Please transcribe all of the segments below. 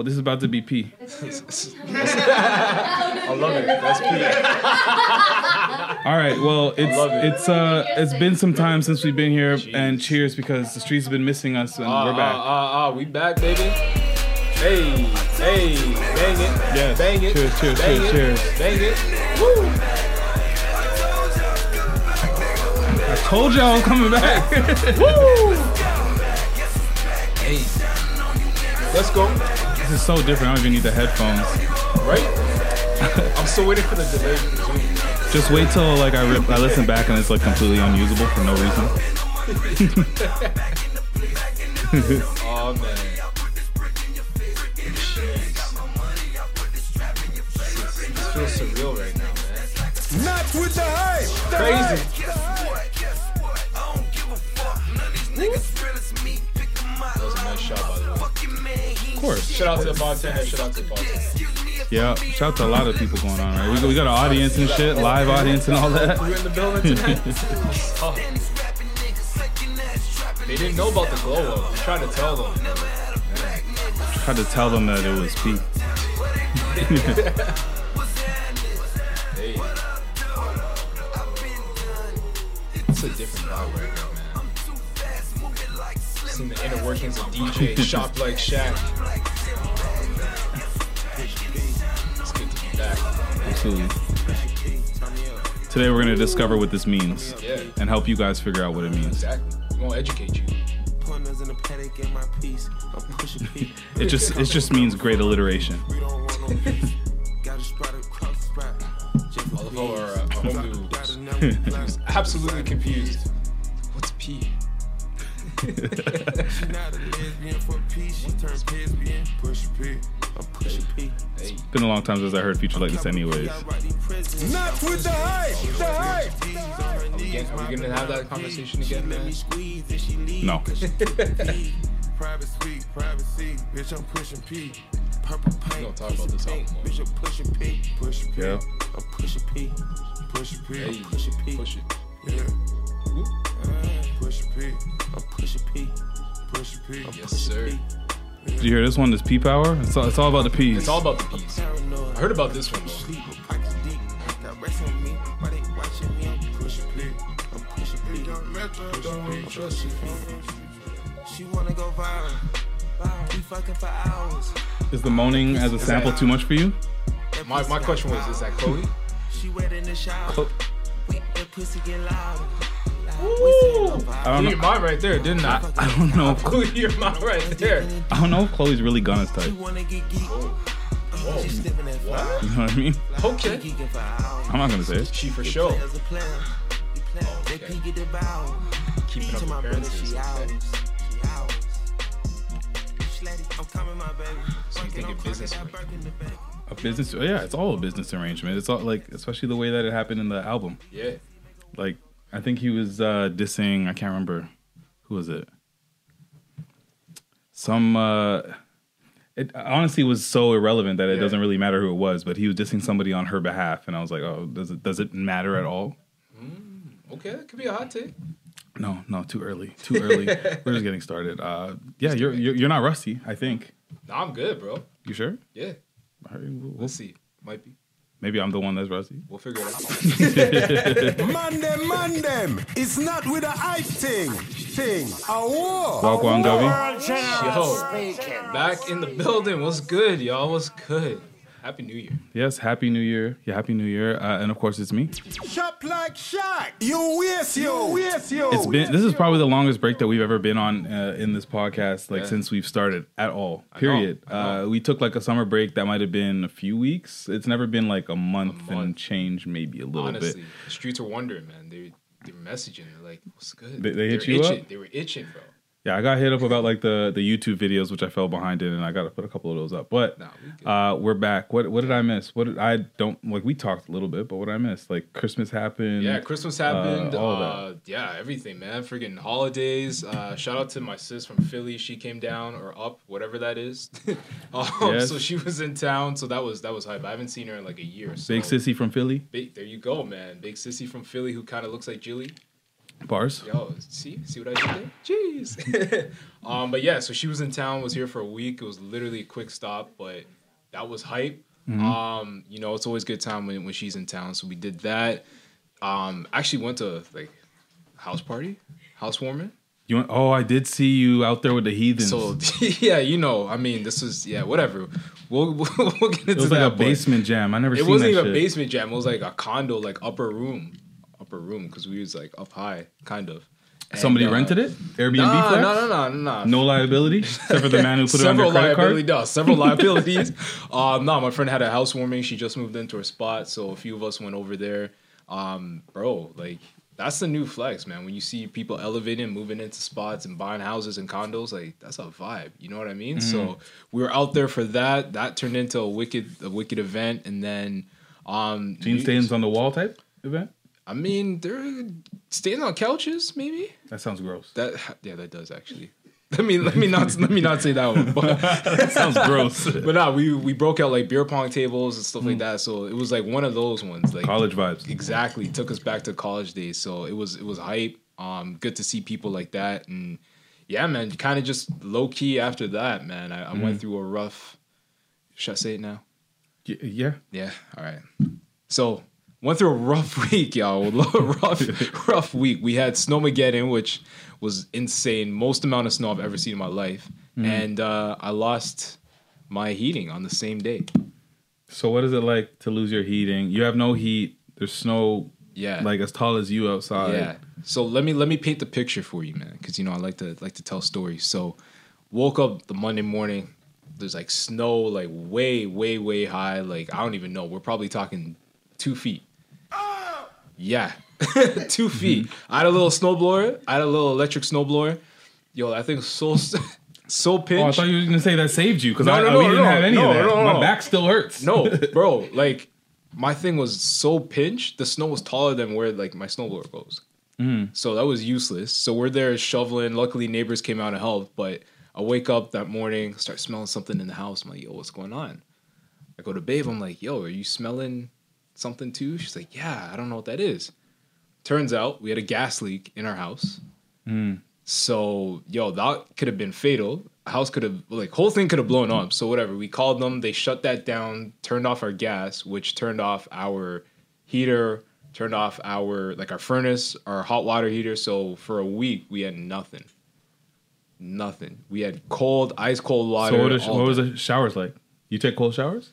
Well, this is about to be P. I love it. That's P. All right. Well, it's it. it's uh it's been some time since we've been here, and cheers because the streets have been missing us, and Ah, we're back. ah, ah, ah, we back, baby. Hey, hey, bang it. Yes. Bang it. Cheers, cheers, bang cheers, it, cheers. Bang it. Woo. I told y'all I'm coming back. woo. Hey. Let's go. This is so different. I don't even need the headphones. Right? I'm still waiting for the delay. Just wait till like I rip, I listen back and it's like completely unusable for no reason. Oh man. Feels surreal right now, man. Not with the hype. The Crazy. That was a nice shot, by the way. Of course. Shout out to the bartender. Shout out to the bartender. Yeah. Shout out to a lot of people going on. Right? We, we got an audience and shit, live audience and all that. You in the building tonight? Oh. They didn't know about the glow up. Tried to tell them. Tried to tell them that it was P. Hey. It's a different vibe right. Seen the inner workings of DJ Shop Like Shaq. It's good to be back. Absolutely. Today we're gonna discover what this means Yeah, and help you guys figure out what it means. exactly. We're gonna educate you. Pointers in the paddock in my piece. I'm pushing P. It just it just means great alliteration. We don't want no peace. Got a spot across the spot. Just All of our, uh, our home dude Got a number block. was absolutely confused. What's P? She not a lesbian for peace. She turned lesbian. Push P. I'm pushing P. Hey, Been a long time since I heard feature like this, anyways. Not with the hype. The hype. are we, getting, are we gonna have that conversation again, man? Squeeze and she leave. No. Private suite, privacy, bitch, I'm pushing P. Purple paint. gonna talk about this album. Bitch, I'm pushing P. Pushing P. Yeah. I'm pushing P. Pushing P. Hey, P. push it. Yeah. Whoop. Pushing P. I'm pushing P. Pushing P. I'm Yes, pushing sir. P. Did you hear this one? This P power. It's all, it's all about the P's. It's all about the P's. I heard about this one. She wanna go viral. Viral. We fucking for hours. Is the moaning as a sample too much for you? My, my question was, is that Chloe? She wet in the shower. Clo- We that pussy get louder. Woo! I Blew don't your know. mind right there, didn't I? I don't know. If, Blew your mind right there. I don't know if Chloe's really Gunna's type. She wanna get geek. Whoa. She sniffing that fire. You know what I mean? Okay. Geeking for hours. I'm not gonna say it. She for sure. As a player. You play. They okay. peek at the bow. Keeping up To my brother, appearances. Okay. She ours. Schlatty, I'm coming, my baby. So you think a business crocodile arrangement? Birkin the back. A business, oh yeah, it's all a business arrangement. It's all like, especially the way that it happened in the album. Yeah. Like, I think he was uh dissing. I can't remember who was it. Some. uh It honestly was so irrelevant that it Yeah. doesn't really matter who it was. But he was dissing somebody on her behalf, and I was like, oh, does it does it matter at all? Okay, that could be a hot take. No, no, too early, too early. We're just getting started. Uh, yeah, you're, you're you're not rusty. I think. Nah, I'm good, bro. You sure? Yeah. All right, we'll- we'll- Let's see. Might be. Maybe I'm the one that's rusty. We'll figure it out. Man them, man them. It's not with a hype thing. Thing. A war. Walk on, Govy. Yo, back in the building. What's good, y'all? What's good? Happy New Year. Yes, happy New Year. Yeah, happy New Year. Uh, and of course, it's me. Shop like Shaq. You waste you. waste you. It's been this is probably the longest break that we've ever been on uh, in this podcast, like Yeah. since we've started at all. Period. I know. Uh, we took like a summer break that might have been a few weeks. It's never been like a month, and month. change, maybe a little bit. Honestly, bit. the streets are wondering, man. They they were messaging. They're like, "What's good?" They- they hit were you up? They were itching, bro. Yeah, I got hit up about like the the YouTube videos, which I fell behind in, and I got to put a couple of those up. But we uh, we're back. What what did I miss? What did I don't like? We talked a little bit, but what did I missed? Like Christmas happened. Yeah, Christmas happened. all Uh, yeah, everything, man. Friggin' holidays. Uh, shout out to my sis from Philly. She came down or up, whatever that is. um, Yes. So she was in town. So that was that was hype. I haven't seen her in like a year. So. Big sissy from Philly. Big, there you go, man. Big sissy from Philly who kind of looks like Jilly. Bars. Yo, see, see what I did there? Jeez. um, but yeah, so she was in town, was here for a week. It was literally a quick stop, but that was hype. Um, you know, it's always a good time when, when she's in town. So we did that. Um, actually went to like house party, housewarming. You went, oh, I did see you out there with the heathens. So yeah, you know, I mean, this is yeah, whatever. We'll we'll, we'll get into that. it was that. like a basement jam. I never It wasn't even a basement jam. It was like a condo, like upper room, upper room, because we was like up high, kind of. And, Somebody uh, rented it? Airbnb Nah, flex? no, no, no, no, no. No liability except for the man who put it on your credit card. no, several liabilities. um, no, my friend had a housewarming. She just moved into her spot, so a few of us went over there. Um, bro, like that's the new flex, man. When you see people elevating, moving into spots, and buying houses and condos, like that's a vibe. You know what I mean? Mm-hmm. So we were out there for that. That turned into a wicked, a wicked event, and then um, Gene on the wall type event? I mean, they're staying on couches, maybe. That sounds gross. That yeah, that does actually. Let me let me not let me not say that one. But That sounds gross. but nah, we we broke out like beer pong tables and stuff like that. So it was like one of those ones. Like College vibes. exactly took us back to college days. So it was it was hype. Um, good to see people like that, and yeah, man, kind of just low key after that, man. I, I went through a rough. Should I say it now? Y- yeah. Yeah. All right. So went through a rough week, y'all. rough, rough week. We had Snowmageddon, which was insane. Most amount of snow I've ever seen in my life, and uh, I lost my heating on the same day. So what is it like to lose your heating? You have no heat. There's snow Yeah. like as tall as you outside. Yeah. So let me let me paint the picture for you, man, because you know I like to like to tell stories. So woke up the Monday morning. There's like snow, like way, way, way high. Like I don't even know. We're probably talking two feet. Yeah, two mm-hmm. feet. I had a little snowblower. I had a little electric snowblower. Yo, that thing's so so Oh, I thought you were gonna say that saved you because No, I, no, I- no, didn't no, have any no, of that. no, My no. back still hurts. no, bro, like my thing was so pinched. The snow was taller than where like my snowblower goes. Mm. So that was useless. So we're there shoveling. Luckily, neighbors came out and helped. But I wake up that morning, start smelling something in the house. I'm like, yo, what's going on? I go to babe. I'm like, yo, are you smelling something too? She's like, yeah, I don't know what that is. Turns out we had a gas leak in our house. Hmm. So, yo, that could have been fatal. House could have like whole thing could have blown up. So whatever. We called them. They shut that down. Turned off our gas, which turned off our heater. Turned off our like our furnace, our hot water heater. So for a week we had nothing. Nothing. We had cold, ice cold water. So what, is, all what was the showers like? You take cold showers?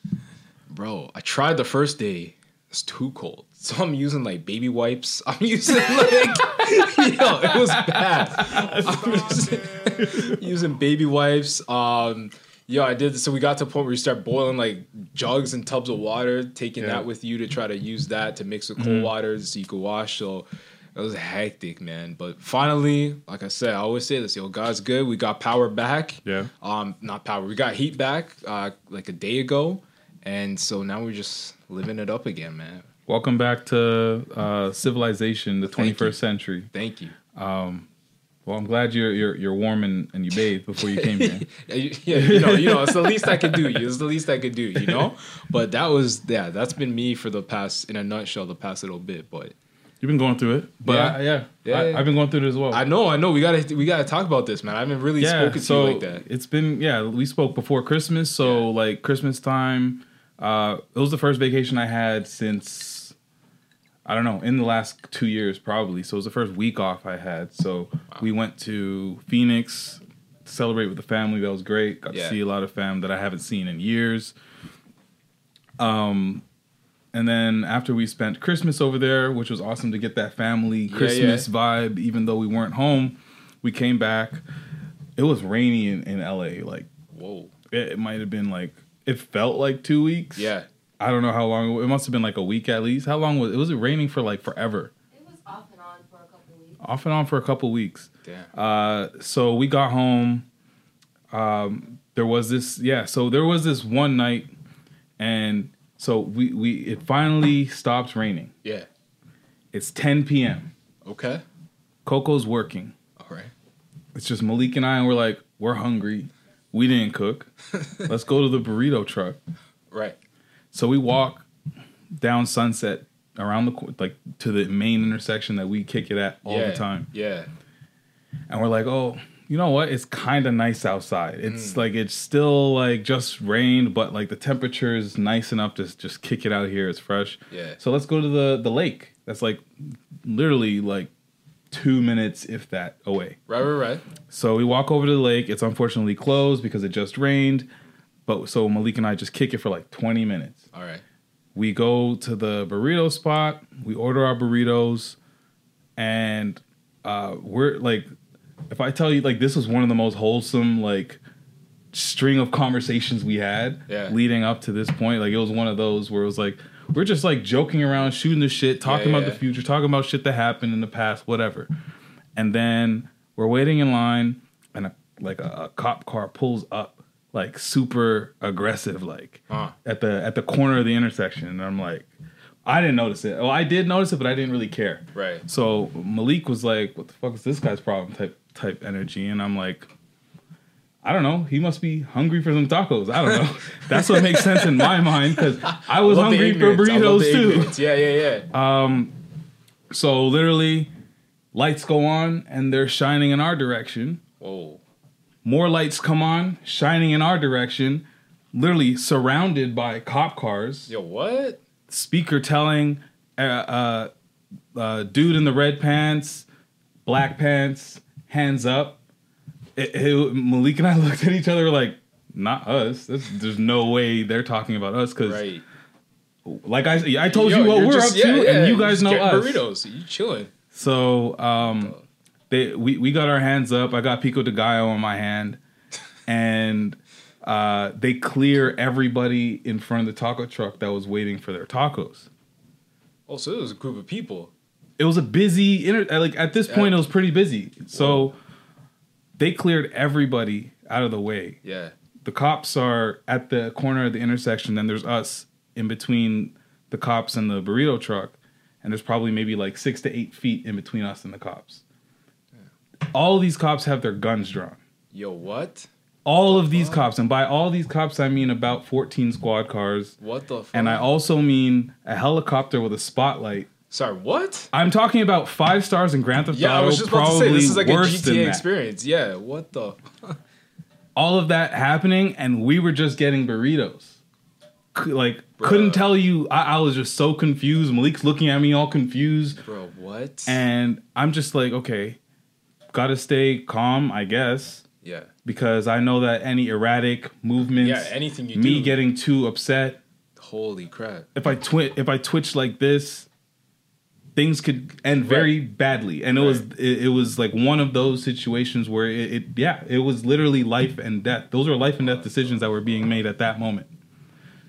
Bro, I tried the first day. It's too cold. So I'm using like baby wipes. I'm using like yo, it was bad. I'm using, using baby wipes. Um yo, I did so we got to a point where you start boiling like jugs and tubs of water, taking Yeah. that with you to try to use that to mix with cold water so you could wash. So it was hectic, man. But finally, like I said, I always say this, yo, God's good. We got power back. Yeah. Um, not power. We got heat back uh, like a day ago, and so now we're just living it up again, man. Welcome back to uh, civilization, the 21st century. Thank you. Well, I'm glad you're you're, you're warm and, and you bathed before you came here. Yeah, you, know, you know, it's the least I could do. It's the least I could do, you know. But that was, yeah, that's been me for the past, in a nutshell, the past little bit. But You've been going through it, but Yeah. I, yeah, yeah. I, I've been going through it as well. I know, I know, we gotta, we gotta talk about this, man. I haven't really yeah, spoken to you like that. it's been yeah. We spoke before Christmas, so Yeah. like Christmas time. Uh, it was the first vacation I had since I don't know in the last two years probably. So it was the first week off I had. So we went to Phoenix to celebrate with the family. That was great. Got Yeah. to see a lot of fam that I haven't seen in years. Um, and then after we spent Christmas over there, which was awesome to get that family Yeah, Christmas vibe, even though we weren't home, we came back. It was rainy in, in LA. Like Whoa. it, it might have been like it felt like two weeks. Yeah. I don't know how long. It must have been like a week at least. How long was it? Was it raining for like forever? It was off and on for a couple weeks. Off and on for a couple weeks. Damn. Uh, so we got home. Um, there was this, yeah. So there was this one night, and so we we it finally stops raining. Yeah. It's 10 p.m. Okay. Coco's working. All right. It's just Malik and I, and we're like, we're hungry. We didn't cook. Let's go to the burrito truck. Right. So we walk down Sunset around the like to the main intersection that we kick it at all yeah. the time. Yeah. and we're like, oh, you know what? It's kind of nice outside. It's Mm. like it's still like just rained, but like the temperature is nice enough to just kick it out here. It's fresh. Yeah. So let's go to the the lake. That's like literally like two minutes, if that, away. Right, right, right. So we walk over to the lake. It's unfortunately closed because it just rained. But so Malik and I just kick it for like 20 minutes. All right. We go to the burrito spot. We order our burritos, and uh, we're like, if I tell you, like, this was one of the most wholesome like string of conversations we had Yeah. leading up to this point. Like, it was one of those where it was like we're just like joking around, shooting the shit, talking Yeah, about yeah. the future, talking about shit that happened in the past, whatever. And then we're waiting in line, and a, like a, a cop car pulls up, like super aggressive, like Huh. at the at the corner of the intersection. And I'm like, I didn't notice it. Well, I did notice it, but I didn't really care. Right. So Malik was like, "What the fuck is this guy's problem?" type type energy, and I'm like, I don't know. He must be hungry for some tacos. I don't know. That's what makes sense in my mind because I was the hungry for. I burritos too. ignorance. Yeah, yeah, yeah. So literally, lights go on and they're shining in our direction. Whoa. More lights come on, shining in our direction. Literally surrounded by cop cars. Yo, what? speaker telling uh, uh, uh, dude in the red pants, black pants, hands up. It, it- Malik and I looked at each other like, not us. This, there's no way they're talking about us because, Right. like I, I told Yo, you what we're just- up to, yeah, yeah, and you guys know us. Burritos. You chilling. So um, they we, we got our hands up. I got Pico de Gallo in my hand, and uh, they clear everybody in front of the taco truck that was waiting for their tacos. Oh, so it was a group of people. it was a busy inter- like at this point Yeah. it was pretty busy so they cleared everybody out of the way Yeah. the cops are at the corner of the intersection then there's us in between the cops and the burrito truck and there's probably maybe like six to eight feet in between us and the cops all of these cops have their guns drawn Yo, what? all of these cops and by all these cops i mean about 14 squad cars What the fuck? and i also mean a helicopter with a spotlight Sorry, what? I'm talking about five stars in Grand Theft Yeah, I Auto. was just about to say this is like a GTA experience. Yeah, what the? All of that happening, and we were just getting burritos. C- Like, Bruh. couldn't tell you. I, I was just so confused. Malik's looking at me all confused, Bro, what? and I'm just like, okay, gotta stay calm, I guess, yeah. because I know that any erratic movements, Yeah, anything you me do. getting too upset, Holy crap. if I twitch, if I twitch like this, things could end very badly. And it was it, it was like one of those situations where it, it yeah, it was literally life and death. Those were life and death decisions that were being made at that moment.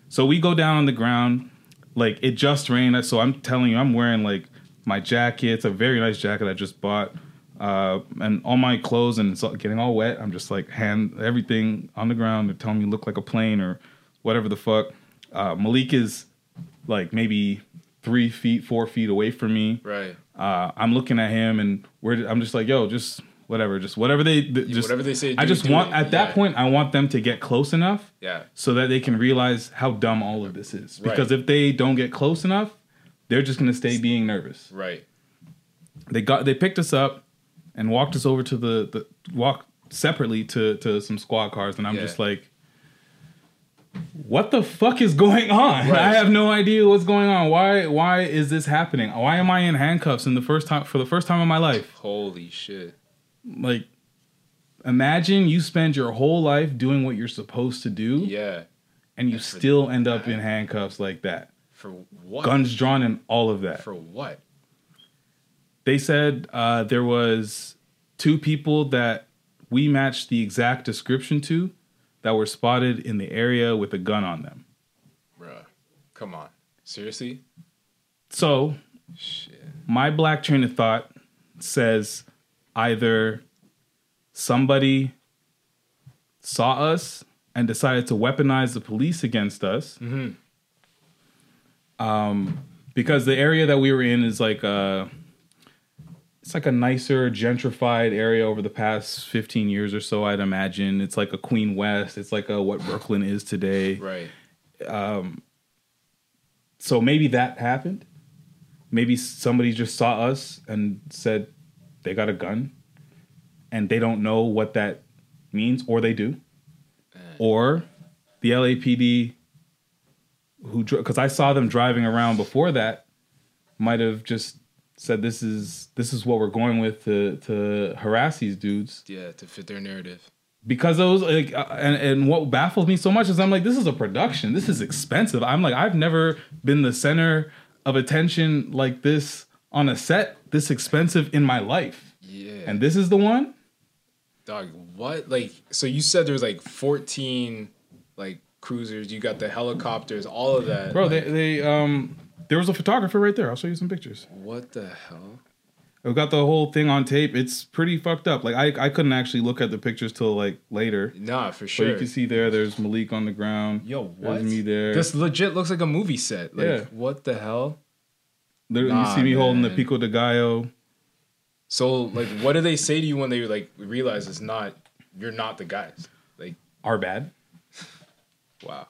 So we go down on the ground, like it just rained. So I'm telling you, I'm wearing like my jacket. It's a very nice jacket I just bought. Uh, and all my clothes and it's all getting all wet. I'm just like hand everything on the ground. They're telling me look like a plane or whatever the fuck. Uh, Malik is like maybe three feet, four feet away from me. Right. Uh, I'm looking at him and we're, I'm just like, yo, just whatever, just whatever they, th- just whatever they say I just do want it. at that Yeah. point, I want them to get close enough Yeah. so that they can realize how dumb all of this is. Right. Because if they don't get close enough, they're just gonna stay being nervous. Right. They got they picked us up and walked us over to the the walk separately to to some squad cars, and I'm Yeah. just like. What the fuck is going on? Right. I have no idea what's going on. Why why is this happening? Why am I in handcuffs in the first time for the first time in my life? Holy shit. Like imagine you spend your whole life doing what you're supposed to do Yeah. and you And still end up in handcuffs like that. For what? Guns drawn and all of that. For what? They said uh, there was two people that we matched the exact description to that were spotted in the area with a gun on them. Bruh. Come on. Seriously? So Shit. my black train of thought says either somebody saw us and decided to weaponize the police against us. Mhm. Um, because the area that we were in is like a, it's like a nicer, gentrified area over the past 15 years or so, I'd imagine. It's like a Queen West. It's like a, what Brooklyn is today. Right. Um, so maybe that happened. maybe somebody just saw us and said they got a gun and they don't know what that means or they do eh. or the LAPD who because I saw them driving around before that might have just said this is this is what we're going with to to harass these dudes Yeah, to fit their narrative. because those like uh, and and what baffles me so much is I'm like this is a production this is expensive I'm like I've never been the center of attention like this on a set this expensive in my life Yeah. and this is the one Dog, what? Like, so you said there's like 14 like cruisers. You got the helicopters, all of that. bro like, they they um there was a photographer right there I'll show you some pictures what the hell? I've got the whole thing on tape it's pretty fucked up like I I couldn't actually look at the pictures till like later Nah, for but sure. you can see there there's Malik on the ground Yo, what? there's me there This legit looks like a movie set. Like, Yeah. what the hell? there, Nah, you see me holding the pico de gallo So, like, what do they say to you when they like realize it's not you're not the guys? Like, are bad wow,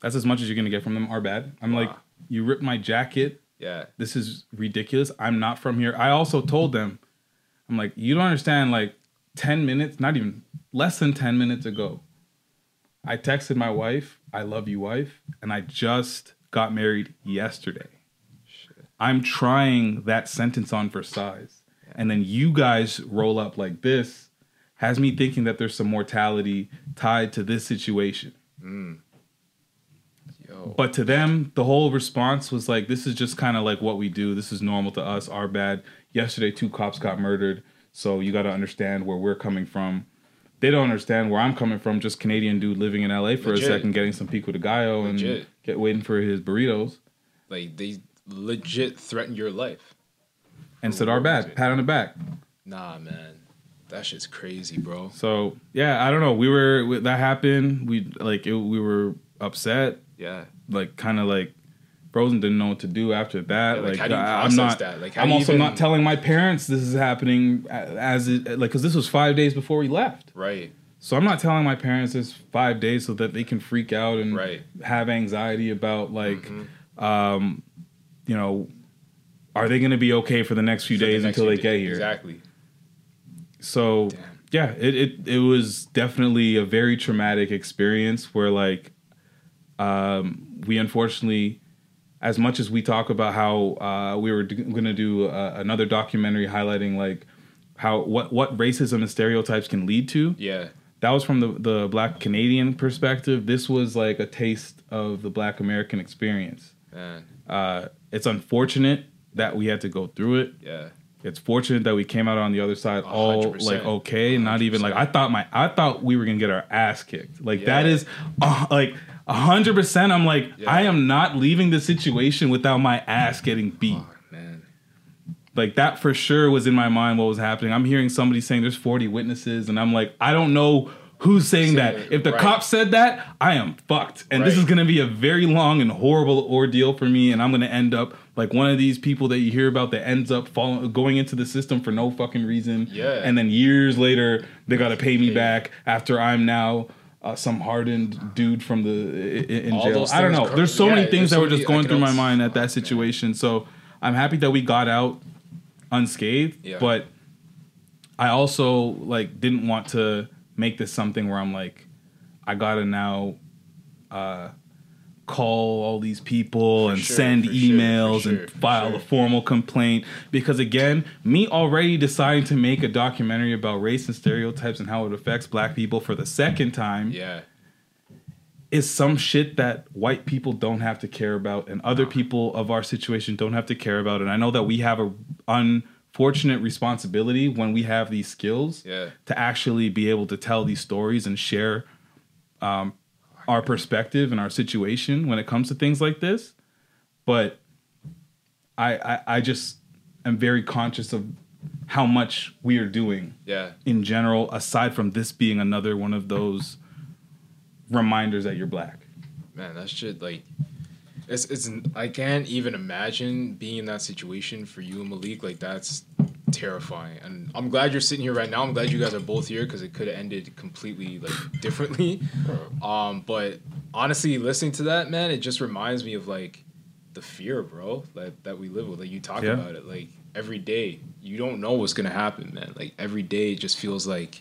That's as much as you're gonna get from them. Are bad. I'm like, Wow. You ripped my jacket. yeah, This is ridiculous. I'm not from here. I also told them, I'm like, you don't understand. Like, ten minutes, not even less than ten minutes ago, I texted my wife, "I love you, wife," and I just got married yesterday. I'm trying that sentence on for size, and then you guys roll up like this, has me thinking that there's some mortality tied to this situation. Mm. Yo, But to them, the whole response was like, "This is just kind of like what we do. This is normal to us. Our bad. Yesterday, two cops got murdered, so you got to understand where we're coming from." They don't understand where I'm coming from. Just Canadian dude living in LA for Legit. a second, getting some pico de gallo and get waiting for his burritos, like they legit threaten your life. and said, "Our bad." Pat on the back. Nah, man, that shit's crazy, bro. So yeah, I don't know. We were that happened. We like it, we were upset. Yeah, Like kind of like frozen. Didn't know what to do after that. Yeah, like, like how do i'm not. that? Like, how I'm also even- not telling my parents this is happening as it like because this was five days before we left. right. So I'm not telling my parents this five days so that they can freak out and Right. Mm-hmm. have anxiety about like, um, you know, are they going to be okay for the next few For the days next until few they days. get here? Exactly. So Damn. yeah, it, it it was definitely a very traumatic experience where like um, we unfortunately, as much as we talk about how uh, we were going to do uh, another documentary highlighting like how what what racism and stereotypes can lead to. Yeah. That was from the the Black Canadian perspective. This was like a taste of the Black American experience. Uh, it's unfortunate that we had to go through it Yeah. it's fortunate that we came out on the other side all hundred percent. like okay not even like i thought my i thought we were gonna get our ass kicked like that Yeah. is uh, like hundred percent i'm like Yeah. i am not leaving this situation without my ass getting beat Oh, man. like that for sure was in my mind what was happening i'm hearing somebody saying there's 40 witnesses and i'm like i don't know who's saying that if the right. cop said that i am fucked and this is to be a very long and horrible ordeal for me and i'm to end up like one of these people that you hear about that ends up falling going into the system for no fucking reason Yeah. and then years later they got to pay me back after i'm now uh, some hardened dude from the i- i- in jail. I don't know. There's so yeah, many things that so were just going through my mind at that situation. So I'm happy that we got out unscathed, Yeah. but I also like didn't want to make this something where I'm like, I gotta now uh, call all these people and sure, send for sure, emails and file sure. a formal complaint because again, me already deciding to make a documentary about race and stereotypes and how it affects black people for the second time Yeah. is some shit that white people don't have to care about and other people of our situation don't have to care about and i know that we have a unfortunate responsibility when we have these skills Yeah. to actually be able to tell these stories and share um, our perspective and our situation when it comes to things like this but I, I i just am very conscious of how much we are doing Yeah. in general aside from this being another one of those reminders that you're black Man, that shit like it's it's I can't even imagine being in that situation for you and Malik. Like that's terrifying. And I'm glad you're sitting here right now. I'm glad you guys are both here because it could have ended completely like differently. Um, but honestly, listening to that, man, it just reminds me of like the fear, bro, that that we live with. Like you talk Yeah. about it, like every day, you don't know what's gonna happen, man. Like every day, it just feels like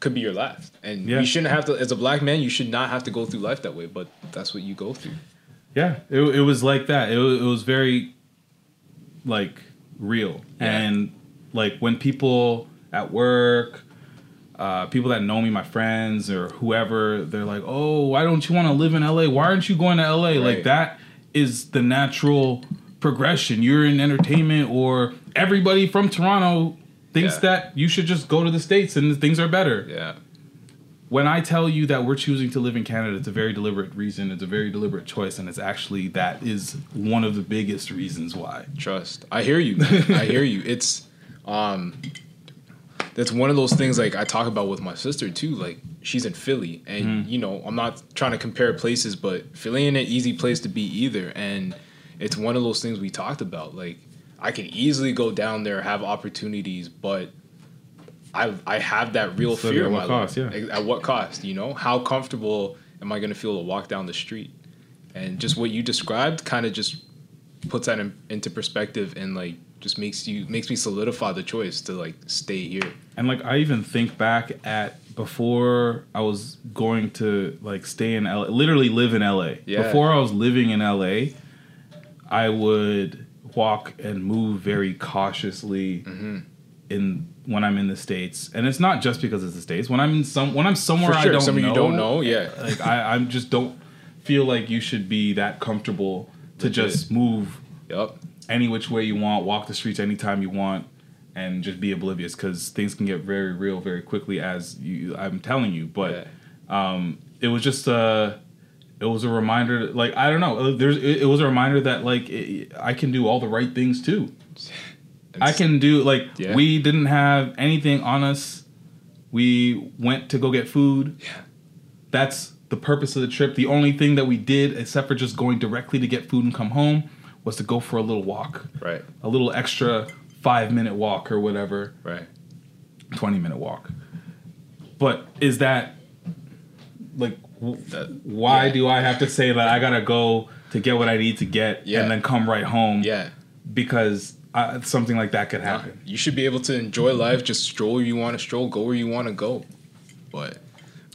could be your last, and Yeah. you shouldn't have to. As a black man, you should not have to go through life that way, but that's what you go through. Yeah, it, it was like that. It, it was very like real, Yeah. and like when people at work, uh, people that know me, my friends or whoever, they're like, "Oh, why don't you want to live in LA? Why aren't you going to LA?" Like that is the natural progression. You're in entertainment, or everybody from Toronto thinks Yeah. that you should just go to the states and things are better Yeah, when I tell you that we're choosing to live in Canada, it's a very deliberate reason. It's a very deliberate choice, and it's actually that is one of the biggest reasons why. trust. I hear you. I hear you. It's um, that's one of those things like I talk about with my sister too. Like she's in Philly, and you know I'm not trying to compare places, but Philly ain't an easy place to be either. And it's one of those things we talked about. Like I can easily go down there, have opportunities, but I I have that real So fear. at what cost? life. Yeah. At what cost? You know, how comfortable am I going to feel to walk down the street? And just what you described kind of just puts that in, into perspective and like just makes you makes me solidify the choice to like stay here. And like I even think back at before I was going to like stay in LA, literally live in LA. Yeah. Before I was living in LA, I would walk and move very cautiously Mm-hmm. in when I'm in the states. And it's not just because it's the states. When I'm in some when I'm somewhere For I don't somewhere know, you don't know, yeah. like I I'm just don't feel like you should be that comfortable to Legit. just move Yep. any which way you want, walk the streets anytime you want, and just be oblivious because things can get very real very quickly. As you, I'm telling you, but um, it was just a, it was a reminder. Like I don't know, there's it, it was a reminder that like it, I can do all the right things too. I can do like Yeah. we didn't have anything on us. We went to go get food. Yeah. That's the purpose of the trip. The only thing that we did, except for just going directly to get food and come home, was to go for a little walk, Right. a little extra five minute walk or whatever, Right. 20 minute walk. But is that like, w- That- why yeah. do I have to say that I gotta go to get what I need to get Yeah. and then come right home? Yeah. Because uh, something like that could happen. You should be able to enjoy life. Just stroll where you want to stroll. Go where you want to go. But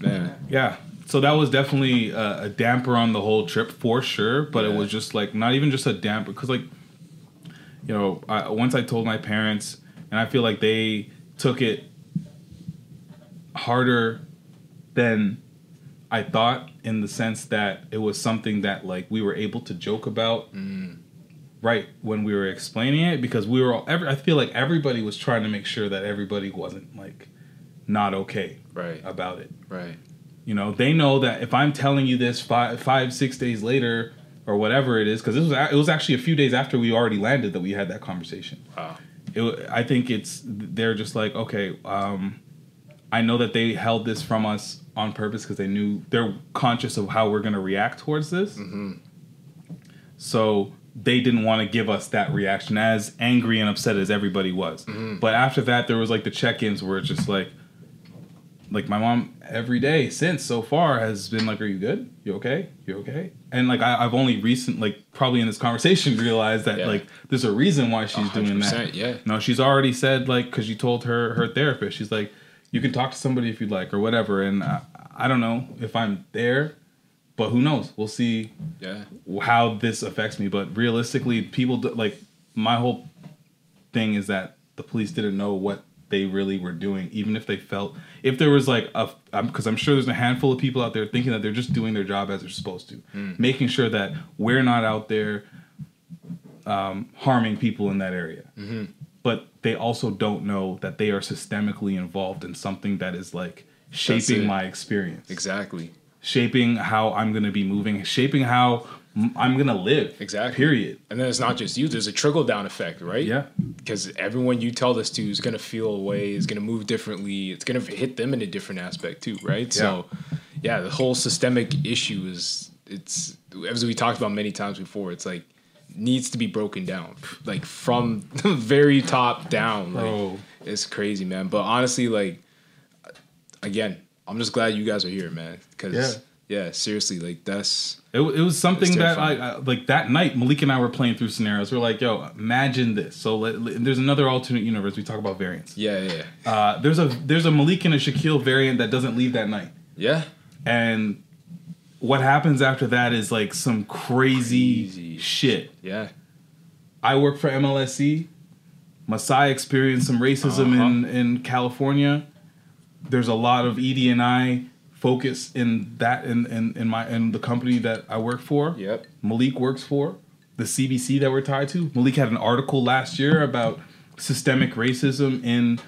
man, Yeah. So that was definitely a, a damper on the whole trip for sure. But it was just like not even just a damper because like, you know, I, once I told my parents, and I feel like they took it harder than I thought in the sense that it was something that like we were able to joke about right when we were explaining it because we were all every, I feel like everybody was trying to make sure that everybody wasn't like not okay right. about it. Right. You know, they know that if I'm telling you this five, five, six days later or whatever it is, because this was it was actually a few days after we already landed that we had that conversation. Wow. It, I think it's they're just like okay, um, I know that they held this from us on purpose because they knew they're conscious of how we're going to react towards this. So they didn't want to give us that reaction as angry and upset as everybody was. But after that, there was like the check-ins where it's just like, like my mom every day since so far has been like, "Are you good? You okay? You okay?" And like I, I've only recent, like probably in this conversation, realized that Yeah. like there's a reason why she's doing that. yeah. No, she's already said like because she told her her therapist, she's like, you can talk to somebody if you'd like or whatever. And I, I don't know if I'm there, but who knows? We'll see Yeah. how this affects me. But realistically, people do, like my whole thing is that the police didn't know what they really were doing, even if they felt if there was like a because I'm sure there's a handful of people out there thinking that they're just doing their job as they're supposed to, making sure that we're not out there um, harming people in that area. But they also don't know that they are systemically involved in something that is like shaping my experience Exactly. Shaping how I'm going to be moving, shaping how I'm going to live. Exactly. Period. And then it's not just you. There's a trickle down effect, right? Yeah. Because everyone you tell this to is gonna feel a way, is gonna move differently. It's gonna hit them in a different aspect too, right? So, yeah, the whole systemic issue is it's as we talked about many times before. It's like needs to be broken down, like from the very top down. Like, Bro. it's crazy, man. But honestly, like again, I'm just glad you guys are here, man. Because Yeah. yeah. Seriously, like that's It, it was something that I. I like that night. Malik and I were playing through scenarios. We're like, "Yo, imagine this." So let, let- there's another alternate universe. We talk about variants. yeah, yeah, yeah. Uh, there's a there's a Malik and a Shaquille variant that doesn't leave that night, yeah. and what happens after that is like some crazy, Crazy. shit. Yeah. I work for MLSE. Masai experienced some racism Uh-huh. in, in California. There's a lot of ED and I focus in that in, in, in my in the company that I work for. Yep. Malik works for the CBC that we're tied to. Malik had an article last year about systemic racism in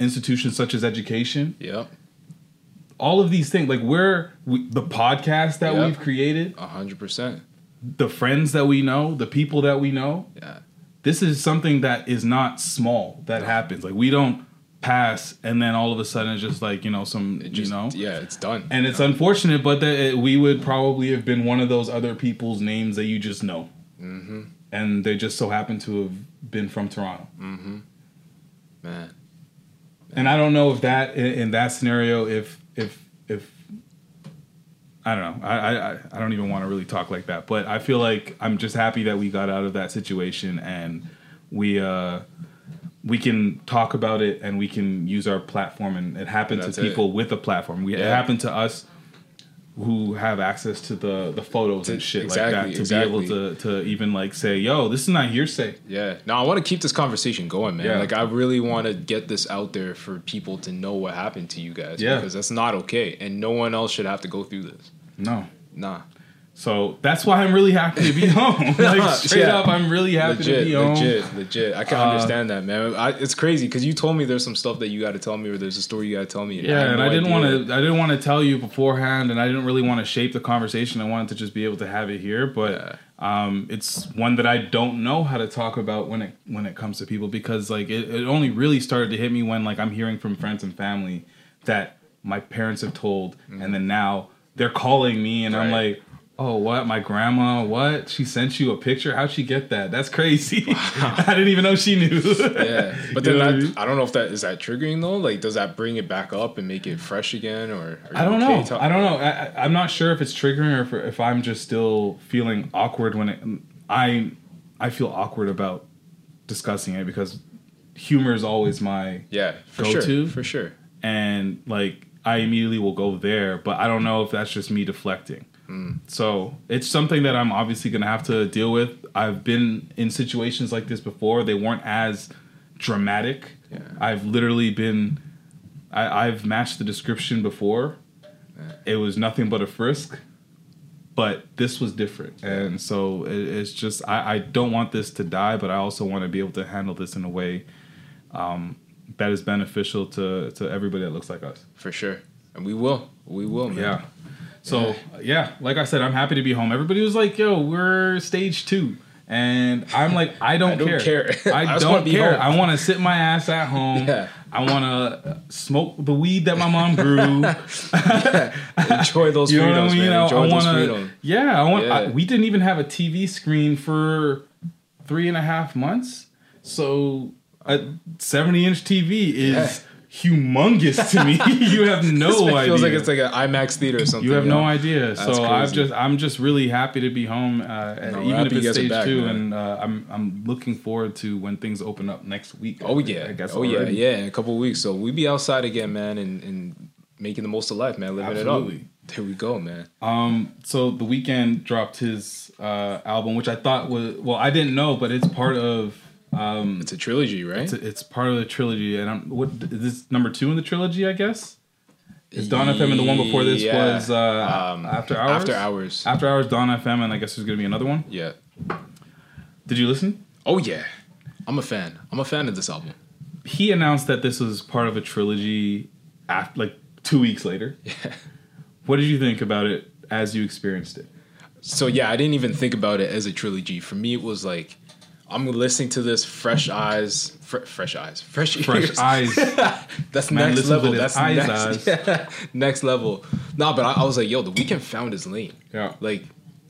institutions such as education. Yep. All of these things, like we're we, the podcast that Yep. we've created, A hundred percent. the friends that we know, the people that we know, Yeah. this is something that is not small that happens. Like we don't pass and then all of a sudden it's just like you know some just, you know. Yeah, it's done. And it's unfortunate, but that it, we would probably have been one of those other people's names that you just know, mm-hmm. and they just so happen to have been from Toronto. man. And I don't know if that in, in that scenario, if if if I don't know, I I- I don't even want to really talk like that, but I feel like I'm just happy that we got out of that situation and we uh we can talk about it and we can use our platform and it happened That's to it. people with a platform. We, It happened to us who have access to the the photos and shit like that to be able to to even like say, "Yo, this is not hearsay." Yeah. No, I want to keep this conversation going, man. Yeah. Like I really want to get this out there for people to know what happened to you guys. Yeah. Because that's not okay. And no one else should have to go through this. No. Nah. So that's why I'm really happy to be home. like straight Yeah. up, I'm really happy to be home. legit, legit. I can Uh, understand that, man. I, it's crazy because you told me there's some stuff that you got to tell me, or there's a story you got to tell me. Yeah, had and no I didn't want to. I didn't want to tell you beforehand, and I didn't really want to shape the conversation. I wanted to just be able to have it here, but um, it's one that I don't know how to talk about when it when it comes to people because like it, it only really started to hit me when like I'm hearing from friends and family that my parents have told, and then now they're calling me, and I'm Mm-hmm. Like. Oh, what? My grandma? What? She sent you a picture? How'd she get that? That's crazy. I didn't even know she knew. Yeah, but then know I that, mean? I don't know if that is that triggering though. Like, does that bring it back up and make it fresh again, or I don't okay know. I don't know. I, I- I'm not sure if it's triggering or if, if I'm just still feeling awkward when it. I I feel awkward about discussing it because humor is always my Yeah, for Go sure, to? for sure. and like I immediately will go there, but I don't know if that's just me deflecting. So it's something that I'm obviously gonna have to deal with. I've been in situations like this before. They weren't as dramatic. Yeah. I've literally been. I, I've matched the description before. It was nothing but a frisk, but this was different, and so it, it's just I, I don't want this to die, but I also want to be able to handle this in a way um, that is beneficial to to everybody that looks like us. For sure. And we will. We will, man. Yeah. So yeah, like I said, I'm happy to be home. Everybody was like, "Yo, we're stage two. And I'm like, I don't, I don't care. care. I, I wanna don't care. home. I want to sit my ass at home. Yeah. I want to smoke the weed that my mom grew. Enjoy those You know what I mean? man. Enjoy I those want to. freedoms. Yeah, I want. I, we didn't even have a TV screen for three and a half months, so a seventy-inch TV is Yeah. Humongous to me. you have no idea. it idea. feels like it's like an IMAX theater or something. You have no know? idea. That's So I've just I'm just really happy to be home, uh, and No, even if it's stage back, two, man. and uh, I'm I'm looking forward to when things open up next week. Oh I- yeah. I guess. oh yeah, already. yeah. In a couple of weeks, so we be outside again, man, and, and making the most of life, man, living Absolutely. it up. There we go, man. Um. So the Weeknd dropped his uh, album, which I thought was well, I didn't know, but it's part of um, It's a trilogy, right? it's, it's part of the trilogy, and I'm what is this number two in the trilogy? I guess. Is Dawn FM and the one before this Yeah. was uh, Um, After Hours? After Hours. After Hours, Dawn FM, and I guess there's gonna be another one. yeah. Did you listen? Oh yeah. I'm a fan. I'm a fan of this album. he announced that this was part of a trilogy after like two weeks later. Yeah. What did you think about it as you experienced it? So yeah, I didn't even think about it as a trilogy. For me, it was like I'm listening to this fresh eyes, fr- fresh eyes, fresh Fresh eyes. That's Man next level. That's eyes, next, eyes. yeah, next level. No, but I, I was like, yo, the Weeknd found his lane. Yeah. Like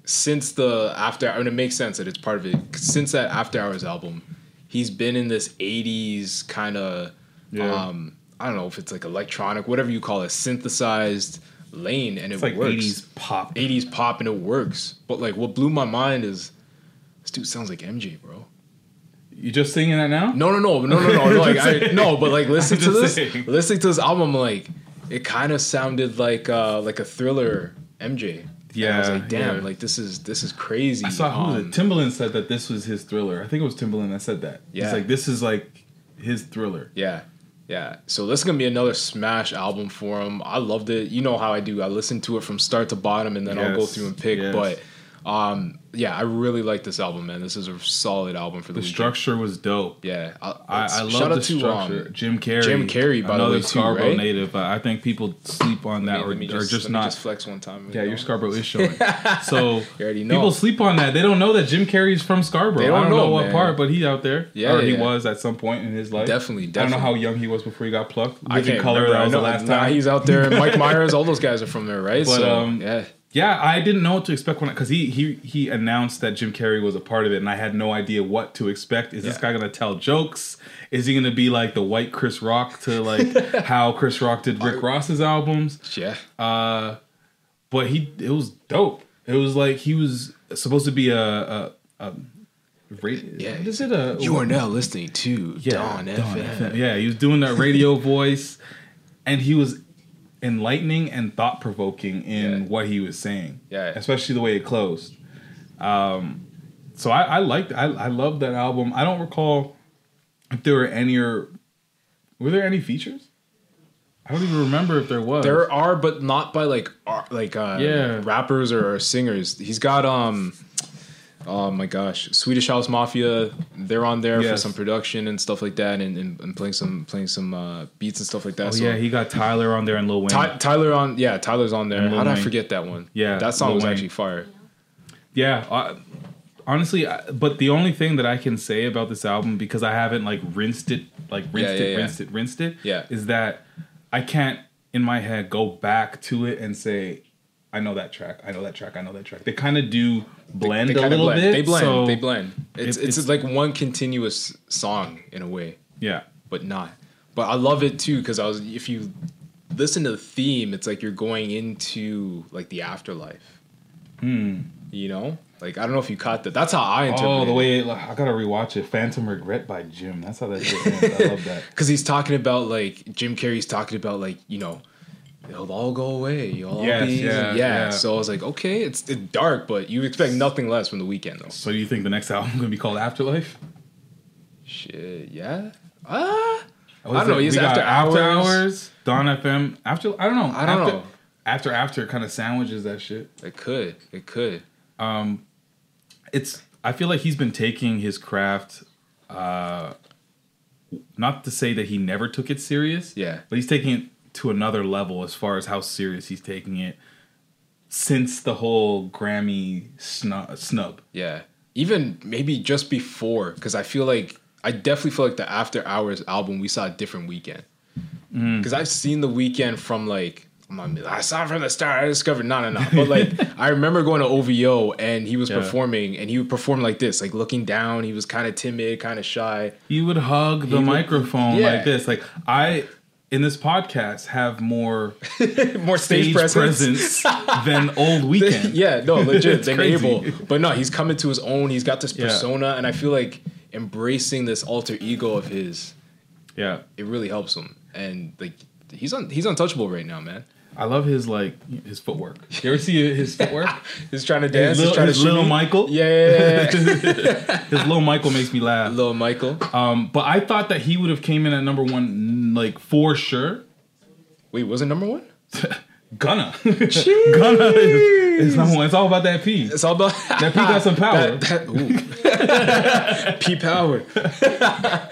since the after, and it makes sense that it's part of it. Since that After Hours album, he's been in this '80s kind of, Yeah. um, I don't know if it's like electronic, whatever you call it, synthesized, lane and it like works. 80s pop. 80s pop and it works. But like what blew my mind is dude sounds like MJ, bro. You just singing that now? No, no, no, no, no, no. Like I no, but like listen to this. saying. Listening to this album, like it kind of sounded like uh like a thriller MJ. And I was Yeah, like, damn, yeah. like this is this is crazy. I saw who was Um, it? Timbaland said that this was his thriller. I think it was Timbaland that said that. Yeah. He's like, this is like his thriller. Yeah. Yeah. So this is gonna be another smash album for him. I loved it. You know how I do. I listen to it from start to bottom and then I'll go through and pick. yes. But um yeah, I really like this album, man. This is a solid album for the, The Weeknd. structure was dope. Yeah. I, I, love the structure. um, Jim Carrey. Jim Carrey, by the another way, too, Scarborough right? native. I think people sleep on that, Let me- or, let me or just, not. just flex one time. yeah, you your know? Scarborough is showing. so know. people sleep on that. They don't know that Jim Carrey's from Scarborough. They don't I don't know, know, what man. part, but he's out there. Yeah, or he yeah. was at some point in his life. Definitely, I don't know how young he was before he got plucked. I can't Color. remember. That was the know- last nah, he's out there. Mike Myers, all those guys are from there, right? But, so um, yeah, Yeah, I didn't know what to expect when because he he he announced that Jim Carrey was a part of it, and I had no idea what to expect. Is this guy gonna tell jokes? Is he gonna be like the white Chris Rock to like how Chris Rock did Rick Ross's albums? yeah, Uh, but he it was dope. It was like he was supposed to be a a, a radio. Yeah. Is it a you are now listening to yeah, Dawn, FM. Yeah, he was doing that radio voice, and he was enlightening and thought provoking in Yeah. what he was saying. Yeah. especially the way it closed. Um, so I, I liked, I, I loved that album. I don't recall if there were any or were there any features. I don't even remember if there was. There are, but not by like like uh, Yeah. rappers or singers. He's got um, oh my gosh, Swedish House Mafia. They're on there for some production and stuff like that, and, and, and playing some playing some uh, beats and stuff like that. oh so yeah, he got Tyler on there and Lil Wayne. Ty- Tyler on, yeah, Tyler's on there. How did I forget that one? Yeah, that song Lil was Wayne. actually fire. Yeah, uh, honestly, I, but the only thing that I can say about this album because I haven't like rinsed it, like rinsed Yeah, yeah, it, yeah. rinsed it, rinsed it, Yeah. is that I can't in my head go back to it and say, I know that track, I know that track, I know that track. They kind of do blend They a little blend. bit. They blend. so- they blend. It's, it- it's it's- like one continuous song in a way. Yeah, but not. But I love it too because I was if you listen to the theme, it's like you're going into like the afterlife. Hmm. You know, like I don't know if you caught that. That's how I interpret. Oh, the way it, I gotta rewatch it. Phantom Regret by Jim. That's how that shit ends. I love that. because he's talking about like Jim Carrey's talking about like you know. It'll all go away. You'll all be yeah, yeah, yeah. So I was like, okay, it's, it's dark, but you expect nothing less from the Weeknd, though. So you think the next album gonna be called Afterlife? Shit, yeah. Ah, What I don't know, it? he's We got After After Hours. Hours, Dawn FM. After I don't know. I don't after, know. After After kind of sandwiches that shit. it could, it could. Um, it's I feel like he's been taking his craft uh not to say that he never took it serious. Yeah. But he's taking it to another level as far as how serious he's taking it since the whole Grammy snub. snub. Yeah. Even maybe just before, because I feel like I definitely feel like the After Hours album we saw a different Weeknd. Mm. Because I've seen the Weeknd from like I saw it from the start. I discovered no, no, no. But like I remember going to OVO and he was Yeah. performing and he would perform like this, like looking down. He was kind of timid, kind of shy. He would hug the He would- microphone Yeah. like this. Like I in this podcast have more More stage presence than old Weeknd. yeah, no, legit. Than crazy. But no, he's coming to his own. He's got this Yeah. persona, and I feel like embracing this alter ego of his, Yeah. it really helps him. And like he's un- he's untouchable right now, man. I love his like his footwork. You ever see his footwork? He's trying to dance. his he's little, trying his to little. Michael. Yeah, yeah, yeah, yeah. His little Michael makes me laugh. little Michael. Um, but I thought that he would have came in at number one, like for sure. Wait, was it number one? Gunna, Gunna is, is number one. It's all about that P. It's all about That P got some power. That, that. P power.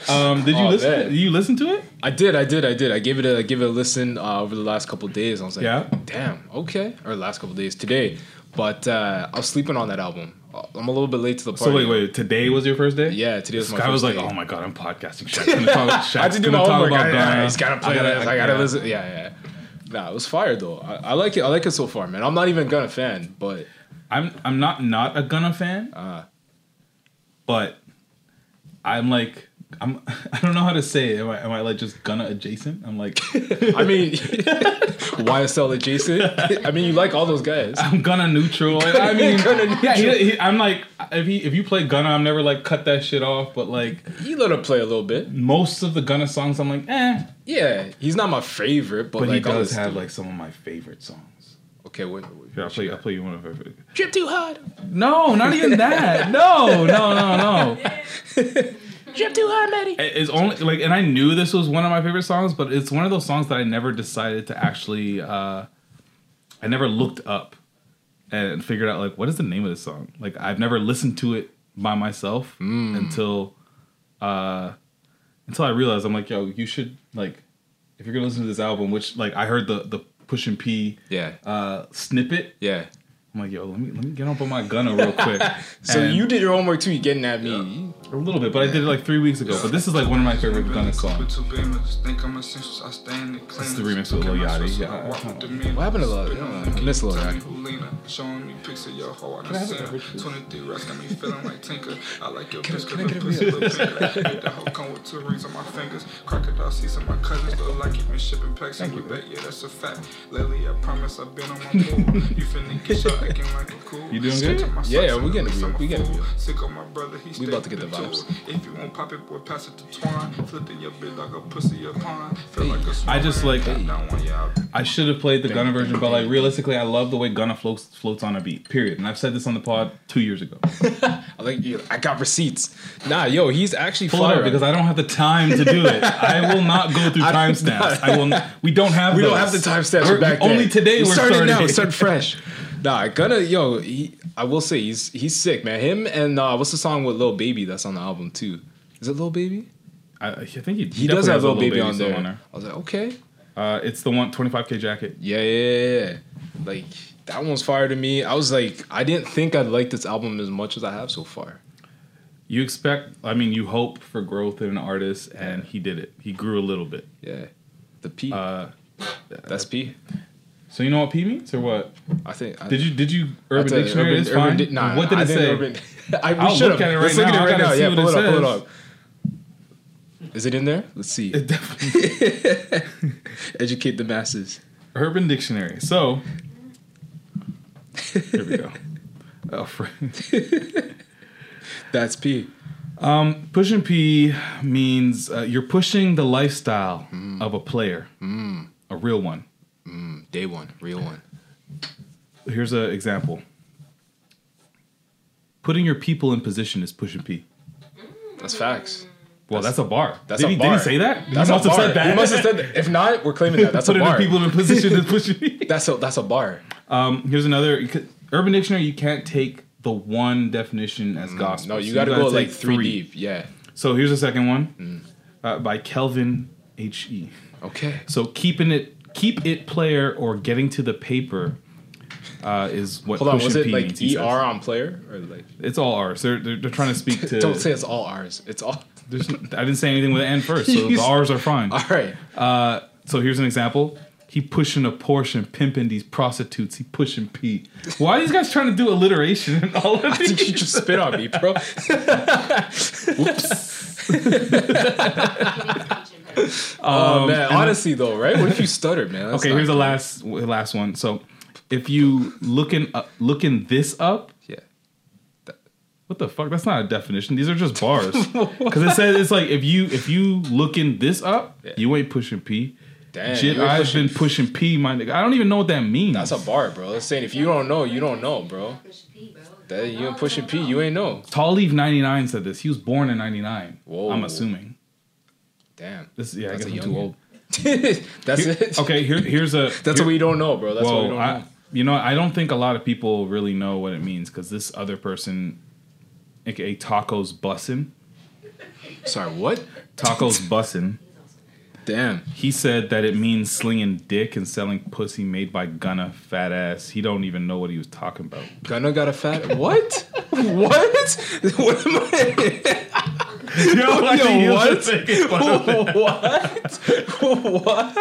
Um, did you Oh, listen? man. Did you listen to it? I did, I did, I did. I gave it a I gave it a listen uh, over the last couple days. I was like, Yeah. damn, okay. Or last couple days today, but uh, I was sleeping on that album. I'm a little bit late to the party. So wait, wait. Today was your first day? Yeah, today was my I was like, day. oh my god, I'm podcasting. Shaq's gonna talk, Shaq's I had to do my talk homework. about I, Gunna. I just gotta play I gotta- this. I gotta yeah. listen. Yeah, yeah. Nah, it was fire though. I, I like it. I like it so far, man. I'm not even Gunna fan, but I'm I'm not not a Gunna fan, uh, but I'm like I'm I don't know how to say it. Am I, am I like just Gunna adjacent? I'm like I mean, YSL adjacent. I mean, you like all those guys. I'm Gunna neutral. I mean, Gunna yeah, neutral. he, he, I'm like if he if you play Gunna, I'm never like cut that shit off. But like You let him play a little bit. most of the Gunna songs, I'm like eh. Yeah, he's not my favorite, but, But like he does listen have to like some of my favorite songs. okay. Wait, wait, Here, I'll play. I'll play you one of her. favorite- Trip too hard. No, not even that. No, no, no, no. Trip too hard, Maddie. It's only like, and I knew this was one of my favorite songs, but it's one of those songs that I never decided to actually. uh I never looked up and figured out like what is the name of this song. Like I've never listened to it by myself until uh until I realized I'm like, yo, you should like if you're gonna listen to this album, which like I heard the the Pushin P Yeah, uh snippet. yeah. I'm like, yo, let me let me get up on my Gunna real quick. So And- you did your homework too. You getting at me? A little bit, but I did it like three weeks ago. But this is like one of my favorite Gunna songs. This This is the remix with Lil Yachty. Yeah, uh, What happened to Lil? I don't. I miss Lil Yachty. Showing me pics of your hoe, I done seen her. 23 racks got me feeling like Tinker. I like your bitch can I cause get her a pussy look pinker. Make hoe come with two rings on my fingers. Crocodile seats on my cousins look like you been shipping packs and we bet, yeah, that's a fact. Lately, I promise I've been on my move. You finna get shot acting like a cool. You doing good? Stick to my Yeah, we and getting at least real. I'm a We getting fool. real. Sick of my brother, he We about to get the with vibes. If you won't pop it, boy, pass it to Twine. Flipping your bitch like a pussy upon. Feel like a I just like- Down one, yeah, I should have played the Gunna version, but like realistically, I love the way Gunna floats floats on a beat. Period. And I've said this on the pod two years ago. I like. I got receipts. Nah, yo, he's actually Pull fire because I don't have the time to do it. I will not go through I- timestamps. I will. Not, we don't have. We don't have the timestamps We're- back Only then. today we we're started starting. now. Start fresh. Nah, gonna yo. He, I will say he's he's sick, man. Him and uh, what's the song with Lil Baby that's on the album too? Is it Lil Baby? I, I think he, He, does have a Lil Baby, on song there. I was like, okay, Uh, it's the one 25k jacket. yeah, yeah, yeah, yeah. Like that one's fire to me. I was like, I didn't think I'd like this album as much as I have so far. You expect, I mean, you hope for growth in an artist, and he did it. He grew a little bit. Yeah, the P. Uh, that's P. so you know what P means or what? I think. I, Did you did you Urban Dictionary? Urban- it's Urban fine. Di- nah, what did I it say? Urban- I, we should look have. at it Let's right look now. at it right now. Yeah, pull it up. Pull it up. Is it in there? Let's see. It definitely Educate the masses. Urban Dictionary. So here we go. Oh, fr- That's P. pushing P means uh, you're pushing the lifestyle Mm. of a player, a real one. Day one, real one. Here's an example. Putting your people in position is pushing P. That's facts. Well, that's, a bar. That's did a he, bar. Did he say that? That's he a must bar. have said that. He must have said that. If not, we're claiming that. That's a Putting bar. the people in position is pushing P. That's a that's a bar. Um, here's another Urban Dictionary. You can't take the one definition as gospel. Mm, No, you So got to go like three, deep. Yeah. So here's a second one Mm. uh, by Kelvin H E. Okay. So keeping it, keep it player or getting to the paper uh, is what. Hold on. Was it P like means, he E says. R on player or like? It's all R's. They're, they're they're trying to speak to. Don't say it's all R's. It's all. there's- I didn't say anything with the N first, so the R's are fine. All right. Uh, so here's an example. He pushing a Porsche and pimping these prostitutes. He pushing P. Why are these guys trying to do alliteration and all of I think you just spit on me, bro. oh um, man, and- honestly though, right? What if you stutter, man? That's Okay, not here's the cool. last last one. So if you looking up, looking this up, Yeah. what the fuck? That's not a definition. These are just bars. Because it says it's like if you if you looking this up, Yeah. you ain't pushing P. Damn. Shit, you I've pushing- been pushing P, my nigga. I don't even know what that means. That's a bar, bro. It's saying if you don't know, you don't know, bro. Push P, bro. That you ain't pushing P, you ain't know. Tall Leaf ninety nine said this. He was born in ninety nine. Whoa. I'm assuming. Damn. This yeah, That's I guess I'm too old. That's Here- it. okay, here, here's a. That's here- what we don't know, bro. That's what we don't I, know. you know, I don't think a lot of people really know what it means because this other person, aka Tacos Bussin, Sorry, what? Tacos Bussin, Damn. he said that it means slinging dick and selling pussy made by Gunna fat ass. He don't even know what he was talking about. Gunna got a fat. What? what? What am I? Yo, I Yo, think he was what? just making fun of it. what? what?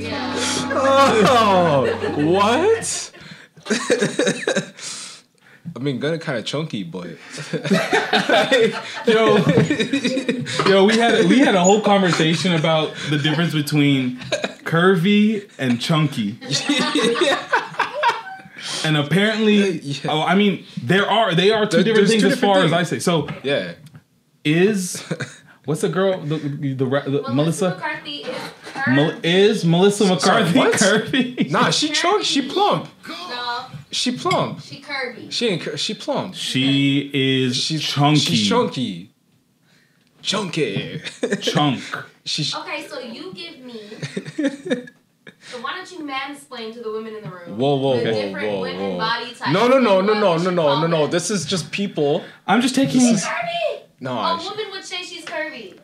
Yeah. Oh, what? I mean, Gunna kind of chunky, but Yo, yo, we had we had a whole conversation about the difference between curvy and chunky. And apparently, Yeah. oh, I mean, there are they are two There- different things two as different far as. I say. So, yeah. is what's the girl the the, ra- the Melissa, Melissa McCarthy is curvy. Mel- is Melissa McCarthy what? curvy? Nah, she chunk. She plump. no, She plump. she curvy. She ain't. cur- She plump. She is She's chunky. She's chunky. Chunky. Chunk. She's. Okay, so you give me. so why don't you mansplain to the women in the room? Whoa, whoa, the whoa, different whoa, women whoa. body types. No, no, no, no, no, no, no, no, no. This is just people. I'm just taking. This is- curvy. No, A I sh- woman would say she's curvy.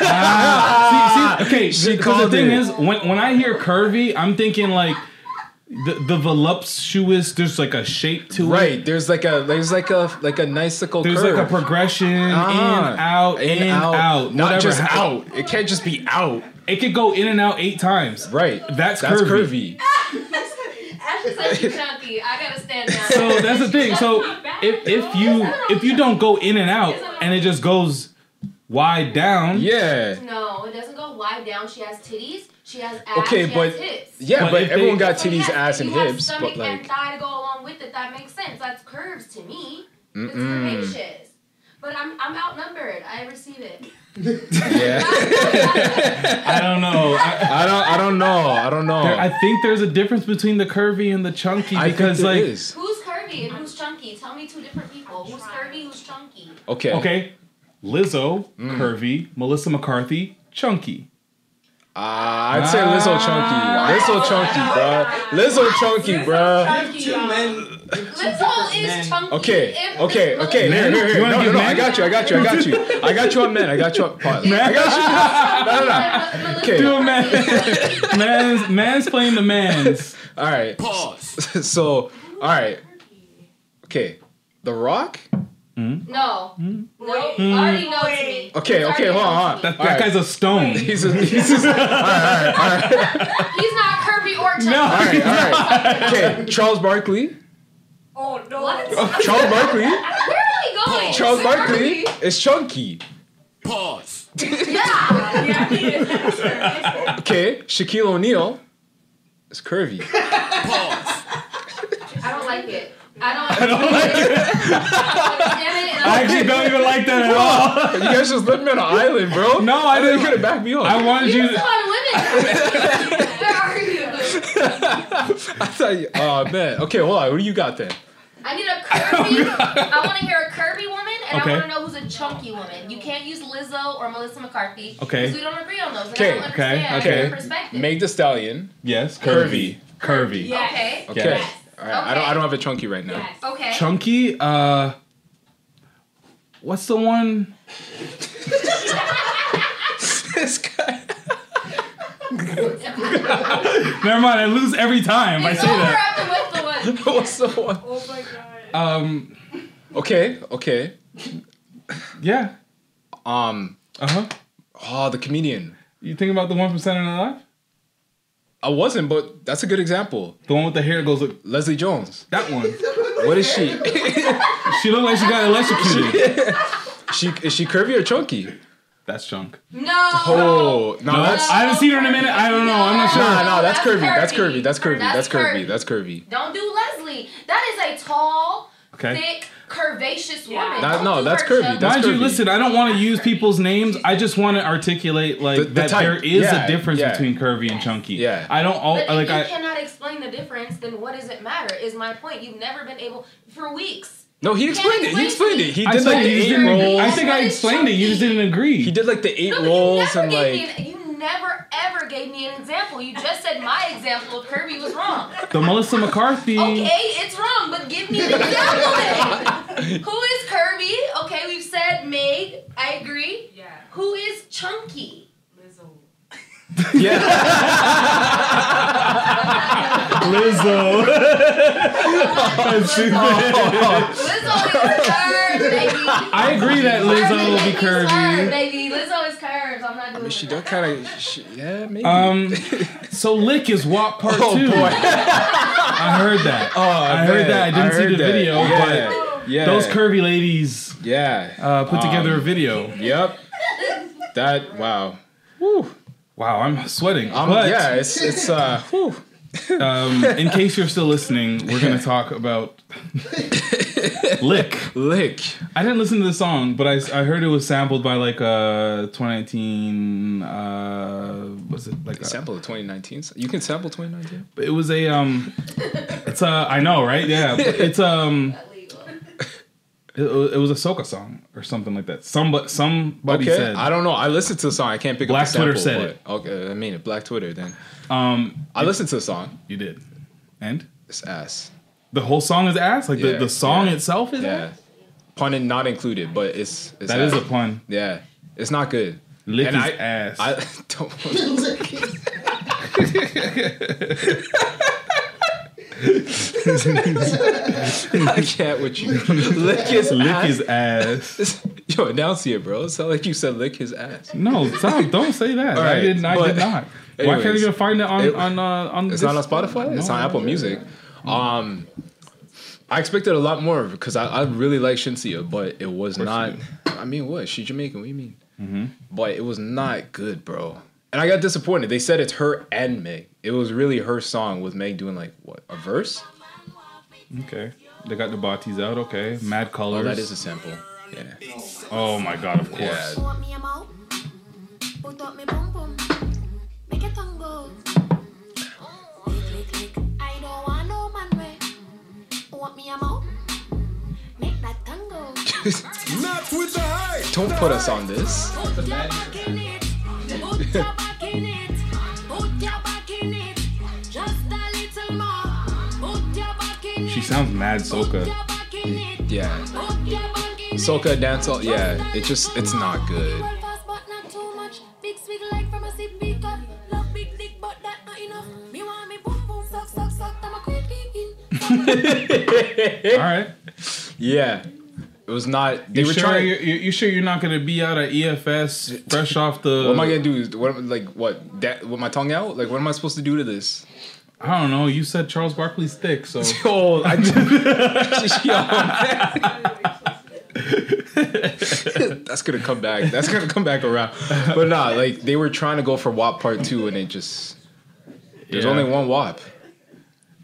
Ah, see, see, okay. She Because the thing it. is, when when I hear curvy, I'm thinking like the the voluptuous. There's like a shape to it. right. There's like a there's like a like a nice little There's curve. like a progression Ah. in, out, in, out, Not whatever. just out. It can't just be out. It could go in and out eight times. Right. That's, That's curvy. curvy. Ashley said she's chunky. I gotta stand down. So that's the thing. So if if you if you don't go in and out and it just goes wide down, Yeah. No, it doesn't go wide down. She has titties. She has ass. Okay, she but- has hips. Yeah, But but, if they- everyone got So titties, yes, ass, and you have hips, stomach but and like, thigh to go along with it. That makes sense. That's curves to me. It's curvaceous. But I'm I'm outnumbered. I receive it. yeah. I don't know. I, I don't. I don't know. I don't know. there- I think there's a difference between the curvy and the chunky I think because there like is. Who's curvy and who's chunky? Tell me two different people. Who's curvy? Who's chunky? Okay. okay, Lizzo Mm. curvy, Melissa McCarthy chunky. Uh, I'd say Lizzo chunky. Lizzo chunky, bro. Lizzo chunky, bro. Two men. Lizzo is chunky. Okay. If Okay. Okay. Here, Men? here, You here. wanna No, no, no. I got you. I got you. I got you. I got you on men. I got you on. Pause. I got you. No, no, no. Okay. Do a man, man's man's playing the man's. All right. Pause. So, all right. Okay. The Rock. No. Hmm? No. Already know to me. Okay. It's Okay. Hold on. Hold on. That, that right. guy's a stone. He's a, he's a, all right. All right. All right. He's not curvy or chunky. No. All right. All right. Okay. Charles Barkley. Oh no. What? Charles Barkley. Where are we going? Charles Barkley is chunky. Pause. Yeah. Yeah, is. Okay. Shaquille O'Neal is curvy. Pause. I don't like it. I don't, I don't like it. I don't understand it. I actually don't even like that at all. You guys just left me on an island, bro. No, I I didn't didn't. could have backed me up. I wanted You you. just To, want women. Where are you? I thought you. Oh man. Okay, hold on. What do you got then? I need a curvy. Oh, I want to hear a curvy woman, and Okay. I want to know who's a chunky woman. You can't use Lizzo or Melissa McCarthy. Okay. Because we don't agree on those. And Okay, I don't okay, understand okay. perspective. Meg the Stallion. yes, Curvy. curvy, curvy. Yeah. Okay. Okay. Yes. All right. I don't. I don't have a chunky right now. Yes. Okay. Chunky. Uh, what's the one? this guy. Never mind. I lose every time I say that. after with the one. What's the one? Oh my god. Um. Okay. Okay. Yeah. Um. Uh huh. Oh, the comedian. You think about the one from Saturday Night Live? I wasn't, but that's a good example. The one with the hair goes like Leslie Jones. that one. What is she? She looked like she got electrocuted. she is she curvy or chunky? That's chunk. No. Oh, no, No, that's I haven't seen her in a minute. I don't know. I'm not sure. nah, no, that's That's curvy. That's curvy. curvy. That's curvy. That's That's curvy. curvy. That's curvy. Don't do Leslie. That is a tall, Okay. thick, curvaceous Yeah. That- no, that's curvy. chunky. That's Mind you, listen. I don't want to use people's names. I just want to articulate like The- the that type. there is Yeah, a difference yeah. between curvy and chunky. Yeah. I don't all But like if you I. cannot explain the difference, then what does it matter? Is my point. You've never been able for weeks. No, he explained it. He explained it. He did said like the you just eight didn't. rolls. I think I explained it. You just didn't agree. He did like the eight No, rolls and like. an, you never ever gave me an example. You just said my example of curvy was wrong. the Melissa McCarthy. Okay, it's wrong, but give me an example then. Who is curvy? Okay, we've said Meg. I agree. Yeah. Who is chunky? Lizzo. Yeah. Lizzo. That's. Lizzo is curved, baby. I agree that Lizzo will be Curvy, baby, is curved, curvy. baby. Lizzo is curved. I'm not doing She it. does kind of. Yeah, maybe. Um, so Lick is WAP part oh two. boy. I heard that. Oh, I heard that. I didn't see the that. video, Yeah. Yeah. Those curvy ladies Yeah. uh, put together Um, a video. Yep. That wow. Wow, I'm sweating. Um, but yeah, it's it's uh. um, in case you're still listening, we're gonna talk about Lick. Lick. I didn't listen to the song, but I, I heard it was sampled by like uh 2019. Uh, was it like a, Sample of 2019. You can sample 2019. it was a um, it's a I know right yeah it's um. It, it was a Soca song or something like that. Somebody, somebody Okay. said. I don't know. I listened to the song. I can't pick Black up Black. Twitter said but, Okay, I mean it. Black Twitter. Then Um, I listened to the song. you did, and It's ass. the whole song is ass. Like the, Yeah, the song yeah. itself is Yeah. ass. Pun in not included, but it's, it's That is ass. a pun. Yeah, it's not good. Lick And his I- ass. I don't. I can't with you. Lick his Lick ass. his ass. Yo, announce it, bro. It sound like you said lick his ass. No, stop! Don't say that. All I right, did. I but- did not. Why can't I anyways, go find it on it- on uh, on? It's this- not on Spotify. It's on Apple Music. Um, I expected a lot more because I, I really like Shenseea, but it was not. I mean, what? She Jamaican. What do you mean? Mm-hmm. But it was not good, bro. And I got disappointed. They said it's her and Meg. It was really her song with Meg doing like what a verse. Okay, they got the bodies out. Okay, Mad oh, Colors. Oh, that is a sample. Yeah. Oh my god! Of course. Yeah. Want me a mouth? Put sounds mad soca. your back in it. Yeah. Put your back in it. Soca dancehall. Yeah. It just it's not good. All right. Yeah. It was not. They You were sure? trying. You, you you sure you're not gonna be out at EFS fresh off the? What am I gonna do? What like what? That with my tongue out? Like what am I supposed to do to this? I don't know. You said Charles Barkley's thick, so Oh, I That's gonna come back. That's gonna come back around. But nah, like they were trying to go for WAP part two, and it just there's Yeah. only one WAP.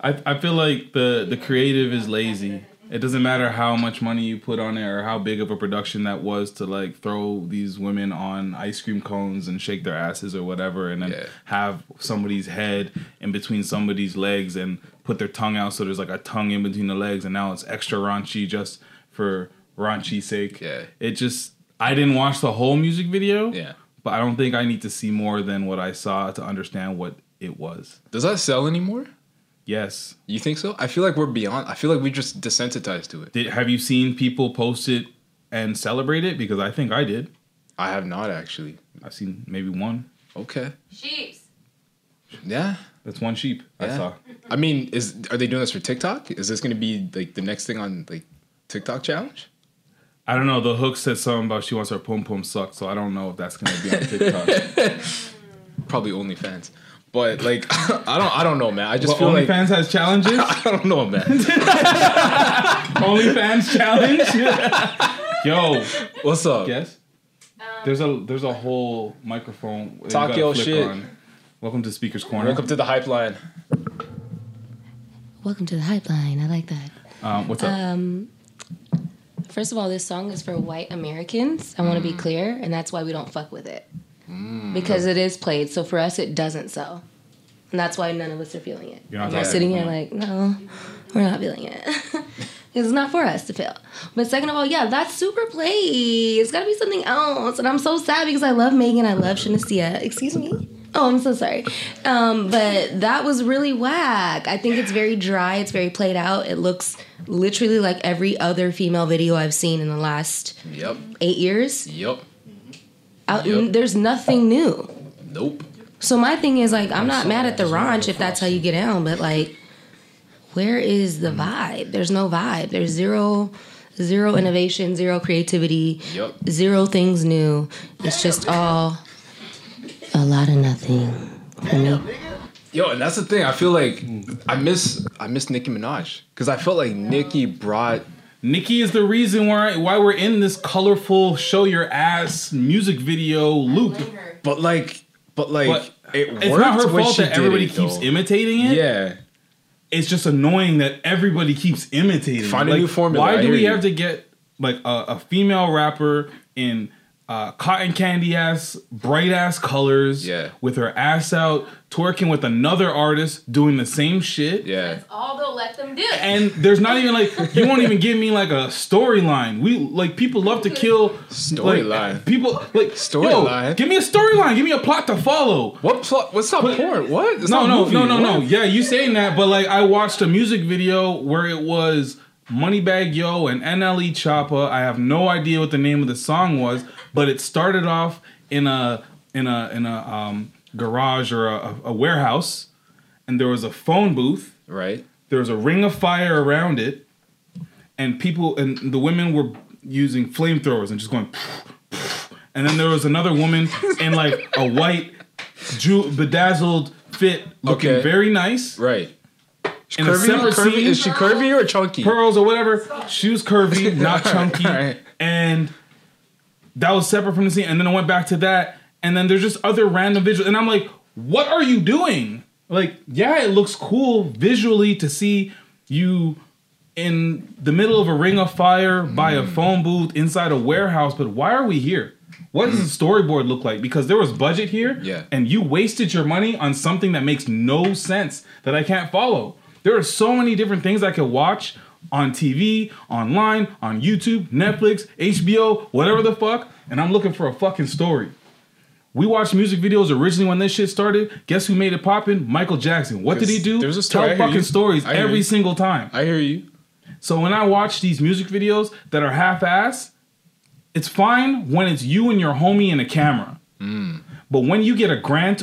I I feel like the the creative is lazy. It doesn't matter how much money you put on it or how big of a production that was to like throw these women on ice cream cones and shake their asses or whatever, and then Yeah. have somebody's head in between somebody's legs and put their tongue out so there's like a tongue in between the legs, and now it's extra raunchy just for raunchy's sake. Yeah. It just I didn't watch the whole music video. Yeah. But I don't think I need to see more than what I saw to understand what it was. Does that sell anymore? Yes. You think so? I feel like we're beyond. I feel like we just desensitized to it. Did have you seen people post it and celebrate it? Because I think I did. I have not actually. I've seen maybe one. Okay. Sheeps. Yeah. That's one sheep I saw. I mean, is are they doing this for TikTok? Is this gonna be like the next thing on like TikTok challenge? I don't know. The hook said something about she wants her pom pom sucked, so I don't know if that's gonna be on TikTok. Probably OnlyFans. But like, I don't. I don't know, man. I just but feel like OnlyFans has challenges. I don't know, man. OnlyFans challenge. Yo, What's up? guess. There's a there's a whole microphone. that you Talk gotta your shit. on. Welcome to Speaker's Corner. Welcome to the hype line. Welcome to the hype line. I like that. um, what's up? Um, first of all, this song is for white Americans. I want to be clear, and that's why we don't fuck with it because it is played. So for us, it doesn't sell, and that's why none of us are feeling it. You're not We're sitting here like, no, we're not feeling it. it's not for us to feel. But second of all, yeah, that's super played. It's got to be something else, and I'm so sad because I love Megan. I love Shenseea. Excuse me. Oh, I'm so sorry. Um, but that was really whack. I think it's very dry. It's very played out. It looks literally like every other female video I've seen in the last Yep. eight years. Yep. Out, Yep. There's nothing new. Nope. So my thing is like, I'm not mad at the ranch if that's how you get down, but like, where is the mm. vibe? There's no vibe. There's zero, zero innovation, zero creativity, Yep. zero things new. It's just all a lot of nothing for me. Yo, and that's the thing. I feel like mm. I miss I miss Nicki Minaj because I felt like Nicki brought Nicki is the reason why why we're in this colorful show your ass music video loop. But like, but like, But it it's not her fault that everybody it, keeps though. imitating it. Yeah, It's just annoying that everybody keeps imitating. Find it. a Like, new formula, Why do we you. have to get like a, a female rapper in uh, cotton candy ass, bright ass colors, Yeah. with her ass out, twerking with another artist doing the same shit? yeah. That's all they'll let them do. And there's not even like you won't even give me like a storyline. We like people love to kill Storyline. Like, people like Storyline? yo, Give me a storyline. Give me a plot to follow. What plot? What's not porn? What? It's no, not no, movie. no, no, no. Yeah, you saying that, but like I watched a music video where it was Moneybagg Yo and NLE Choppa. I have no idea what the name of the song was, but it started off in a in a in a um, garage or a, a warehouse, and there was a phone booth. Right. There was a ring of fire around it, and people and the women were using flamethrowers and just going. And then there was another woman in like a white, ju- bedazzled fit, looking Okay. very nice. Right. In Curvy? separate curvy? scene, Is she curvy or chunky? pearls or whatever. She was curvy, not chunky, Alright. and that was separate from the scene. And then I went back to that, and then there's just other random visuals, and I'm like, what are you doing? Like, yeah, it looks cool visually to see you in the middle of a ring of fire by a mm. phone booth inside a warehouse, but why are we here? What does the mm. storyboard look like? Because there was budget here, Yeah. and you wasted your money on something that makes no sense that I can't follow. There are so many different things I could watch on TV, online, on YouTube, Netflix, HBO, whatever the fuck, and I'm looking for a fucking story. We watched music videos originally when this shit started. Guess who made it poppin'? Michael Jackson. What did he do? There's a story, Tell fucking you. stories every you. single time. I hear you. So when I watch these music videos that are half-ass, it's fine when it's you and your homie and a camera. Mm. But when you get a grant,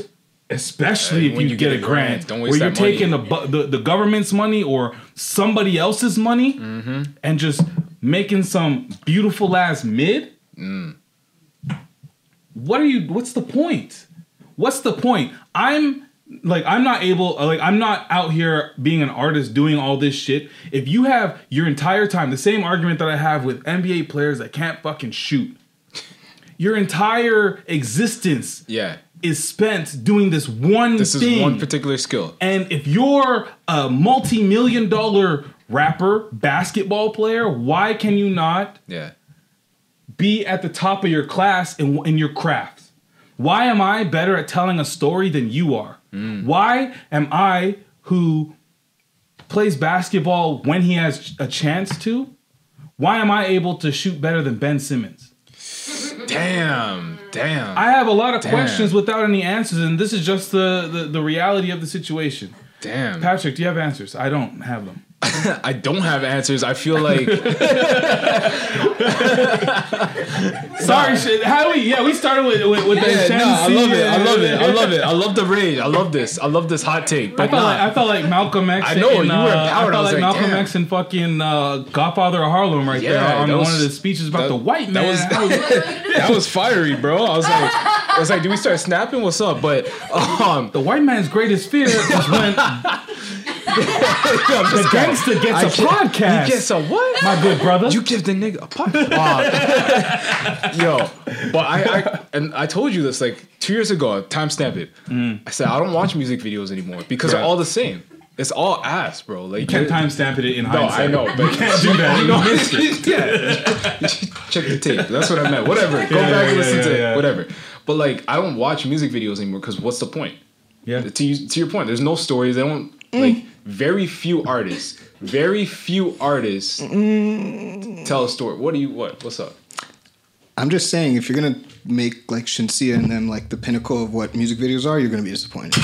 especially Hey, if when you, get, a grant, don't where you're money. taking the, bu- the the government's money or somebody else's money Mm-hmm. and just making some beautiful ass mid, Mm. what are you? What's the point? What's the point? I'm like I'm not able like I'm not out here being an artist doing all this shit. If you have your entire time the same argument that I have with NBA players that can't fucking shoot. Your entire existence Yeah. Is spent doing this one This thing. is one particular skill. And if you're a multi-million dollar rapper, basketball player, why can you not Yeah. be at the top of your class in, in your craft? Why am I better at telling a story than you are? Mm. Why am I who plays basketball when he has a chance to? Why am I able to shoot better than Ben Simmons? Damn. Damn. I have a lot of Damn. questions without any answers, and this is just the, the, the reality of the situation. Damn. Patrick, do you have answers? I don't have them. I don't have answers. I feel like Sorry, shit. How we? Yeah, we started with with, with Yeah, the no, I love it. I love it. I love it. I love the rage. I love this. I love this hot take. I But felt nah, like I felt like Malcolm X. I know, in, you were uh, empowered. I I felt was like like, Malcolm damn. X and fucking uh, Godfather of Harlem right there on that one of the speeches about that- the white that man. was- I was- that was fiery, bro. I was like, I was like, do we start snapping? What's up? But um, the white man's greatest fear is when the gangster gets I a get- podcast. You get a what? my good brother. You give the nigga a podcast. yo, but I, I and I told you this like two years ago. Timestamp it. I said I don't watch music videos anymore because they're Mm. All the same. It's all ass, bro. Like you can't you're- timestamp it in No, hindsight. I know, but you can't do that. You missed it. yeah. Check the tape. That's what I meant. Whatever. Go Yeah, back yeah, and listen yeah, to yeah. it. Whatever. But like, I don't watch music videos anymore because what's the point? Yeah. To you, to your point, there's no stories. They don't like very few artists. Very few artists mm. tell a story. What do you? What? What's up? I'm just saying, if you're gonna make like Shenseea and them like the pinnacle of what music videos are, you're gonna be disappointed.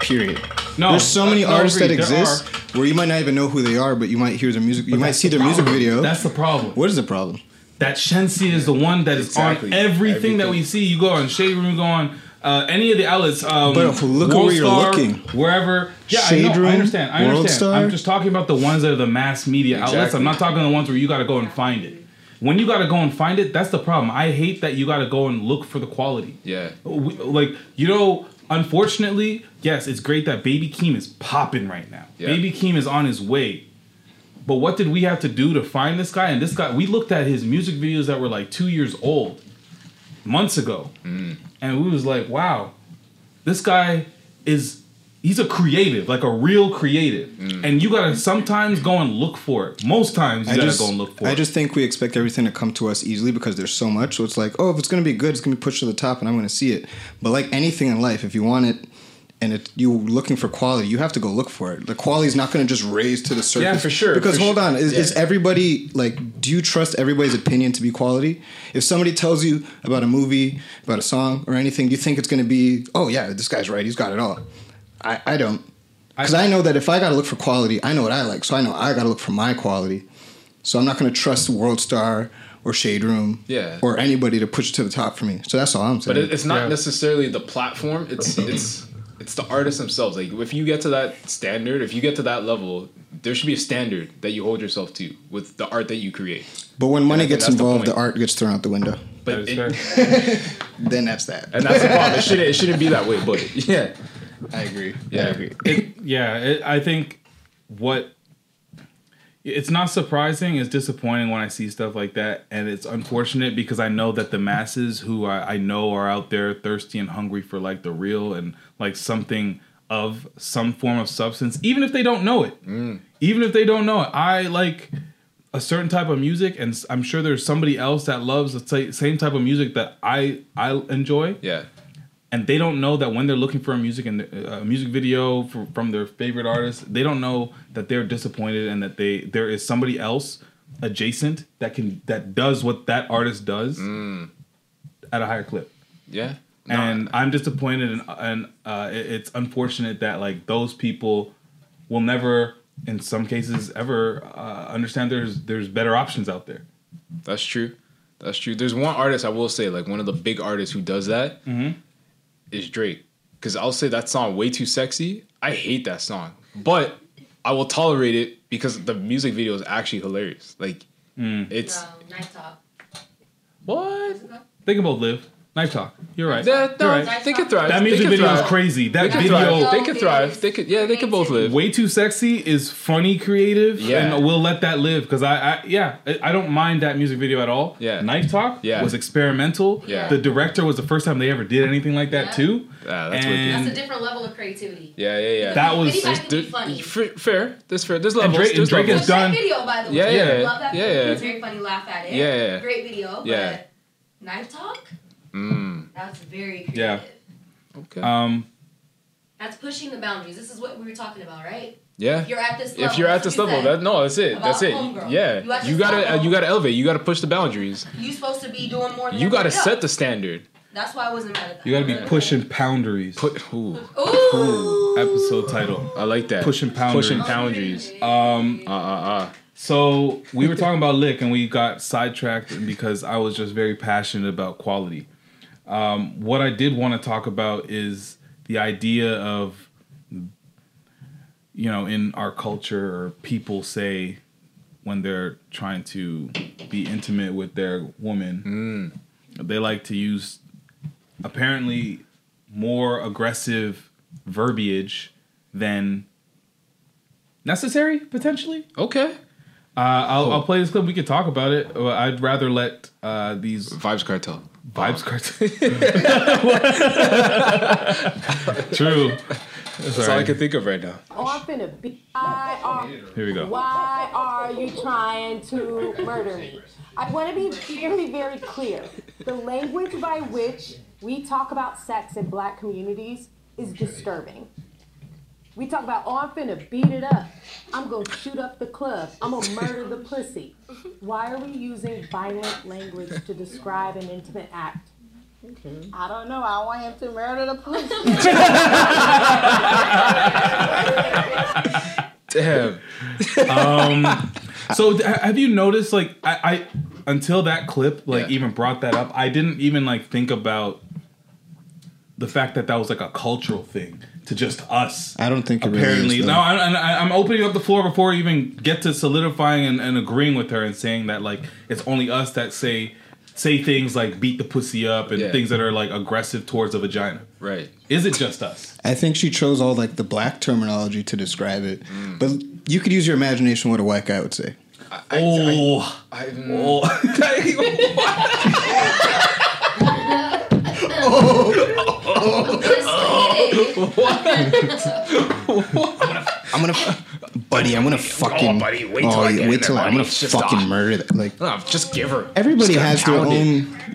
Period. No, There's so many no, artists that. There exist where you might not even know who they are, but you might hear their music. You might see the their music video. That's the problem. what is the problem? that Shenseea is the one that is Exactly. on everything, that we see. You go on Shade Room, you go on uh, any of the outlets. Um, But look World where you're Star, looking. Wherever. Yeah, Shade I know. Room, I understand. I World understand. Star. I'm just talking about the ones that are the mass media outlets. I'm not talking the ones where you got to go and find it. when you got to go and find it, that's the problem. I hate that you got to go and look for the quality. Yeah. We, like you know, unfortunately, yes, it's great that Baby Keem is popping right now. Yeah. Baby Keem is on his way. But what did we have to do to find this guy? And this guy, we looked at his music videos that were like two years old, months ago, and we was like, wow, this guy is he's a creative, like a real creative. Mm. And you gotta sometimes go and look for it. Most times you I gotta just, go and look for I it. I just think we expect everything to come to us easily because there's so much. So it's like, oh, if it's gonna be good, it's gonna be pushed to the top, and I'm gonna see it. But like anything in life, if you want it, and it, you're looking for quality, you have to go look for it. The quality is not gonna just raise to the surface. Yeah, for sure, Because for hold sure. on, is, is everybody like? Do you trust everybody's opinion to be quality? If somebody tells you about a movie, about a song, or anything, do you think it's gonna be? Oh yeah, this guy's right. He's got it all. I, I don't. Because I know that if I got to look for quality, I know what I like. So I know I got to look for my quality. So I'm not going to trust World Star or Shade Room Yeah. or anybody to push it to the top for me. So that's all I'm saying. But it's not necessarily the platform. It's it's it's the artists themselves. Like if you get to that standard, if you get to that level, there should be a standard that you hold yourself to with the art that you create. but when money And I think gets that's the involved, the, art gets thrown out the window. But That is it- Then that's that. and that's the problem. It shouldn't it shouldn't be that way. But yeah, I agree. yeah, I agree. it, yeah, it, I think what it's not surprising. It's disappointing when I see stuff like that, and it's unfortunate because I know that the masses who I, I know are out there thirsty and hungry for like the real and like something of some form of substance, even if they don't know it. Even if they don't know it, I like a certain type of music, and I'm sure there's somebody else that loves the sa- same type of music that I I enjoy yeah. and they don't know that when they're looking for a music and uh, a music video for, from their favorite artist, they don't know that they're disappointed and that they there is somebody else adjacent that can that does what that artist does mm. at a higher clip. Yeah. And I'm disappointed, and, and uh, it- it's unfortunate that like those people will never, in some cases, ever uh, understand there's there's better options out there. That's true. That's true. There's one artist I will say, like one of the big artists who does that is Drake. Because I'll say that song way too sexy. I hate that song, but I will tolerate it because the music video is actually hilarious. Like it's Um, night talk. what Think about live. Knife talk. You're right. that, You're no, right. they could thrive. That They music video is crazy. That They video. thrive. They could thrive. They could. Yeah, they could both live. Way too sexy is funny, creative, Yeah. and we'll let that live because I, I, yeah, I I don't mind that music video at all. Yeah. Knife Talk Yeah. was experimental. Yeah. the director was the first time they ever did anything like that Yeah. too. Ah, that's and That's a different level of creativity. Yeah, yeah, yeah. That was- Anybody can be funny. fair, fair. That's fair. There's And. Drake- There's Drake levels. is done- Great video, by the way. Yeah, yeah, Love that yeah, video. yeah. It's very funny. Laugh at it. Yeah, yeah. Great video. Yeah. But knife talk. Mm, That's very creative. Yeah. okay. um, That's pushing the boundaries. This is what we were talking about, right? yeah. If you're at this level, If you're at that's this you level, that no, that's it. About That's it. homegirl. Yeah, You you gotta level. you gotta elevate. You gotta push the boundaries. You're supposed to be doing more. Than You gotta everybody set the standard. That's why I wasn't mad at that. you got to be pushing boundaries. Put ooh, Ooh. Episode title. I like that. Pushing boundaries. Pushing boundaries. Um, Uh uh uh. So we were talking about lick, and we got sidetracked because I was just very passionate about quality. Um, what I did want to talk about is the idea of, you know, in our culture, or people say when they're trying to be intimate with their woman, they like to use apparently more aggressive verbiage than necessary potentially. Okay. Uh, I'll, I'll play this clip. We could talk about it. I'd rather let uh, these Vibes cartel. Vibes cartoon. True. That's all I can think of right now. Oh, I'm finna be. Why are, Here we go. why are you trying to murder me? I want to be, very, very clear. The language by which we talk about sex in black communities is disturbing. We talk about, oh, I'm finna beat it up. I'm gonna shoot up the club. I'm gonna murder the pussy. Why are we using violent language to describe an intimate act? I don't know. I want him to murder the pussy. Damn. Um, so have you noticed, like, I, I until that clip, like, Yeah. even brought that up, I didn't even like think about the fact that that was like a cultural thing to just us. I don't think it really apparently is, no. I, I, I'm opening up the floor before I even get to solidifying and, and agreeing with her and saying that like it's only us that say say things like beat the pussy up and Yeah. things that are like aggressive towards a vagina. Right. Is it just us? I think she chose all like the black terminology to describe it, Mm. but you could use your imagination what a white guy would say. oh, I, oh. I'm gonna, buddy, I'm gonna fucking, Oh, buddy, wait till oh, I get wait till there, I'm gonna just, fucking murder that. Like No, just give her. everybody has their pound it.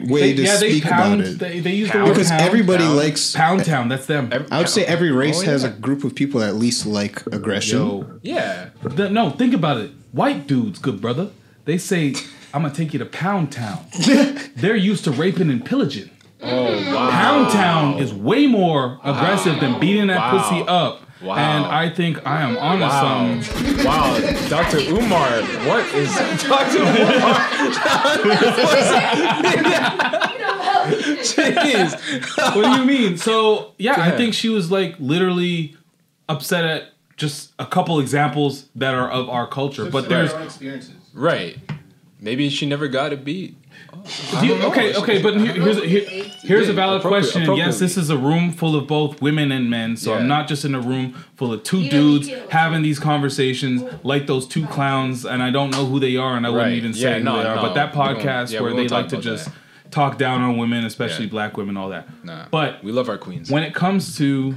own way They- to yeah, they speak pound. about it. They, they use the word because pound. everybody Pound. likes. Pound Town. That's them. I would say every race Oh, has a group of people that at least like aggression. Yo, Yeah. The- no, think about it. White dudes, good brother. They say, "I'm gonna take you to Pound Town." They're used to raping and pillaging. Oh wow. Pound Town is way more aggressive than beating that Wow. pussy up. Wow. And I think I am onto Wow. something. Wow. Dr. Umar, what is Dr. Umar? Jeez. what do you mean? So yeah, I ahead. think she was like literally upset at just a couple examples that are of our culture. But there's experiences. Right. Maybe she never got a beat. Do you- okay, okay, but here, here's a, here, here's a valid Appropriate- question. Yes, this is a room full of both women and men, so Yeah. I'm not just in a room full of two You dudes having these conversations like those two clowns, and I don't know who they are, and I wouldn't Right. even Yeah, say who no, they are. no, but that podcast yeah, where they like to just that. talk down on women, especially Yeah. black women, all that. Nah. But we love our queens. when it comes to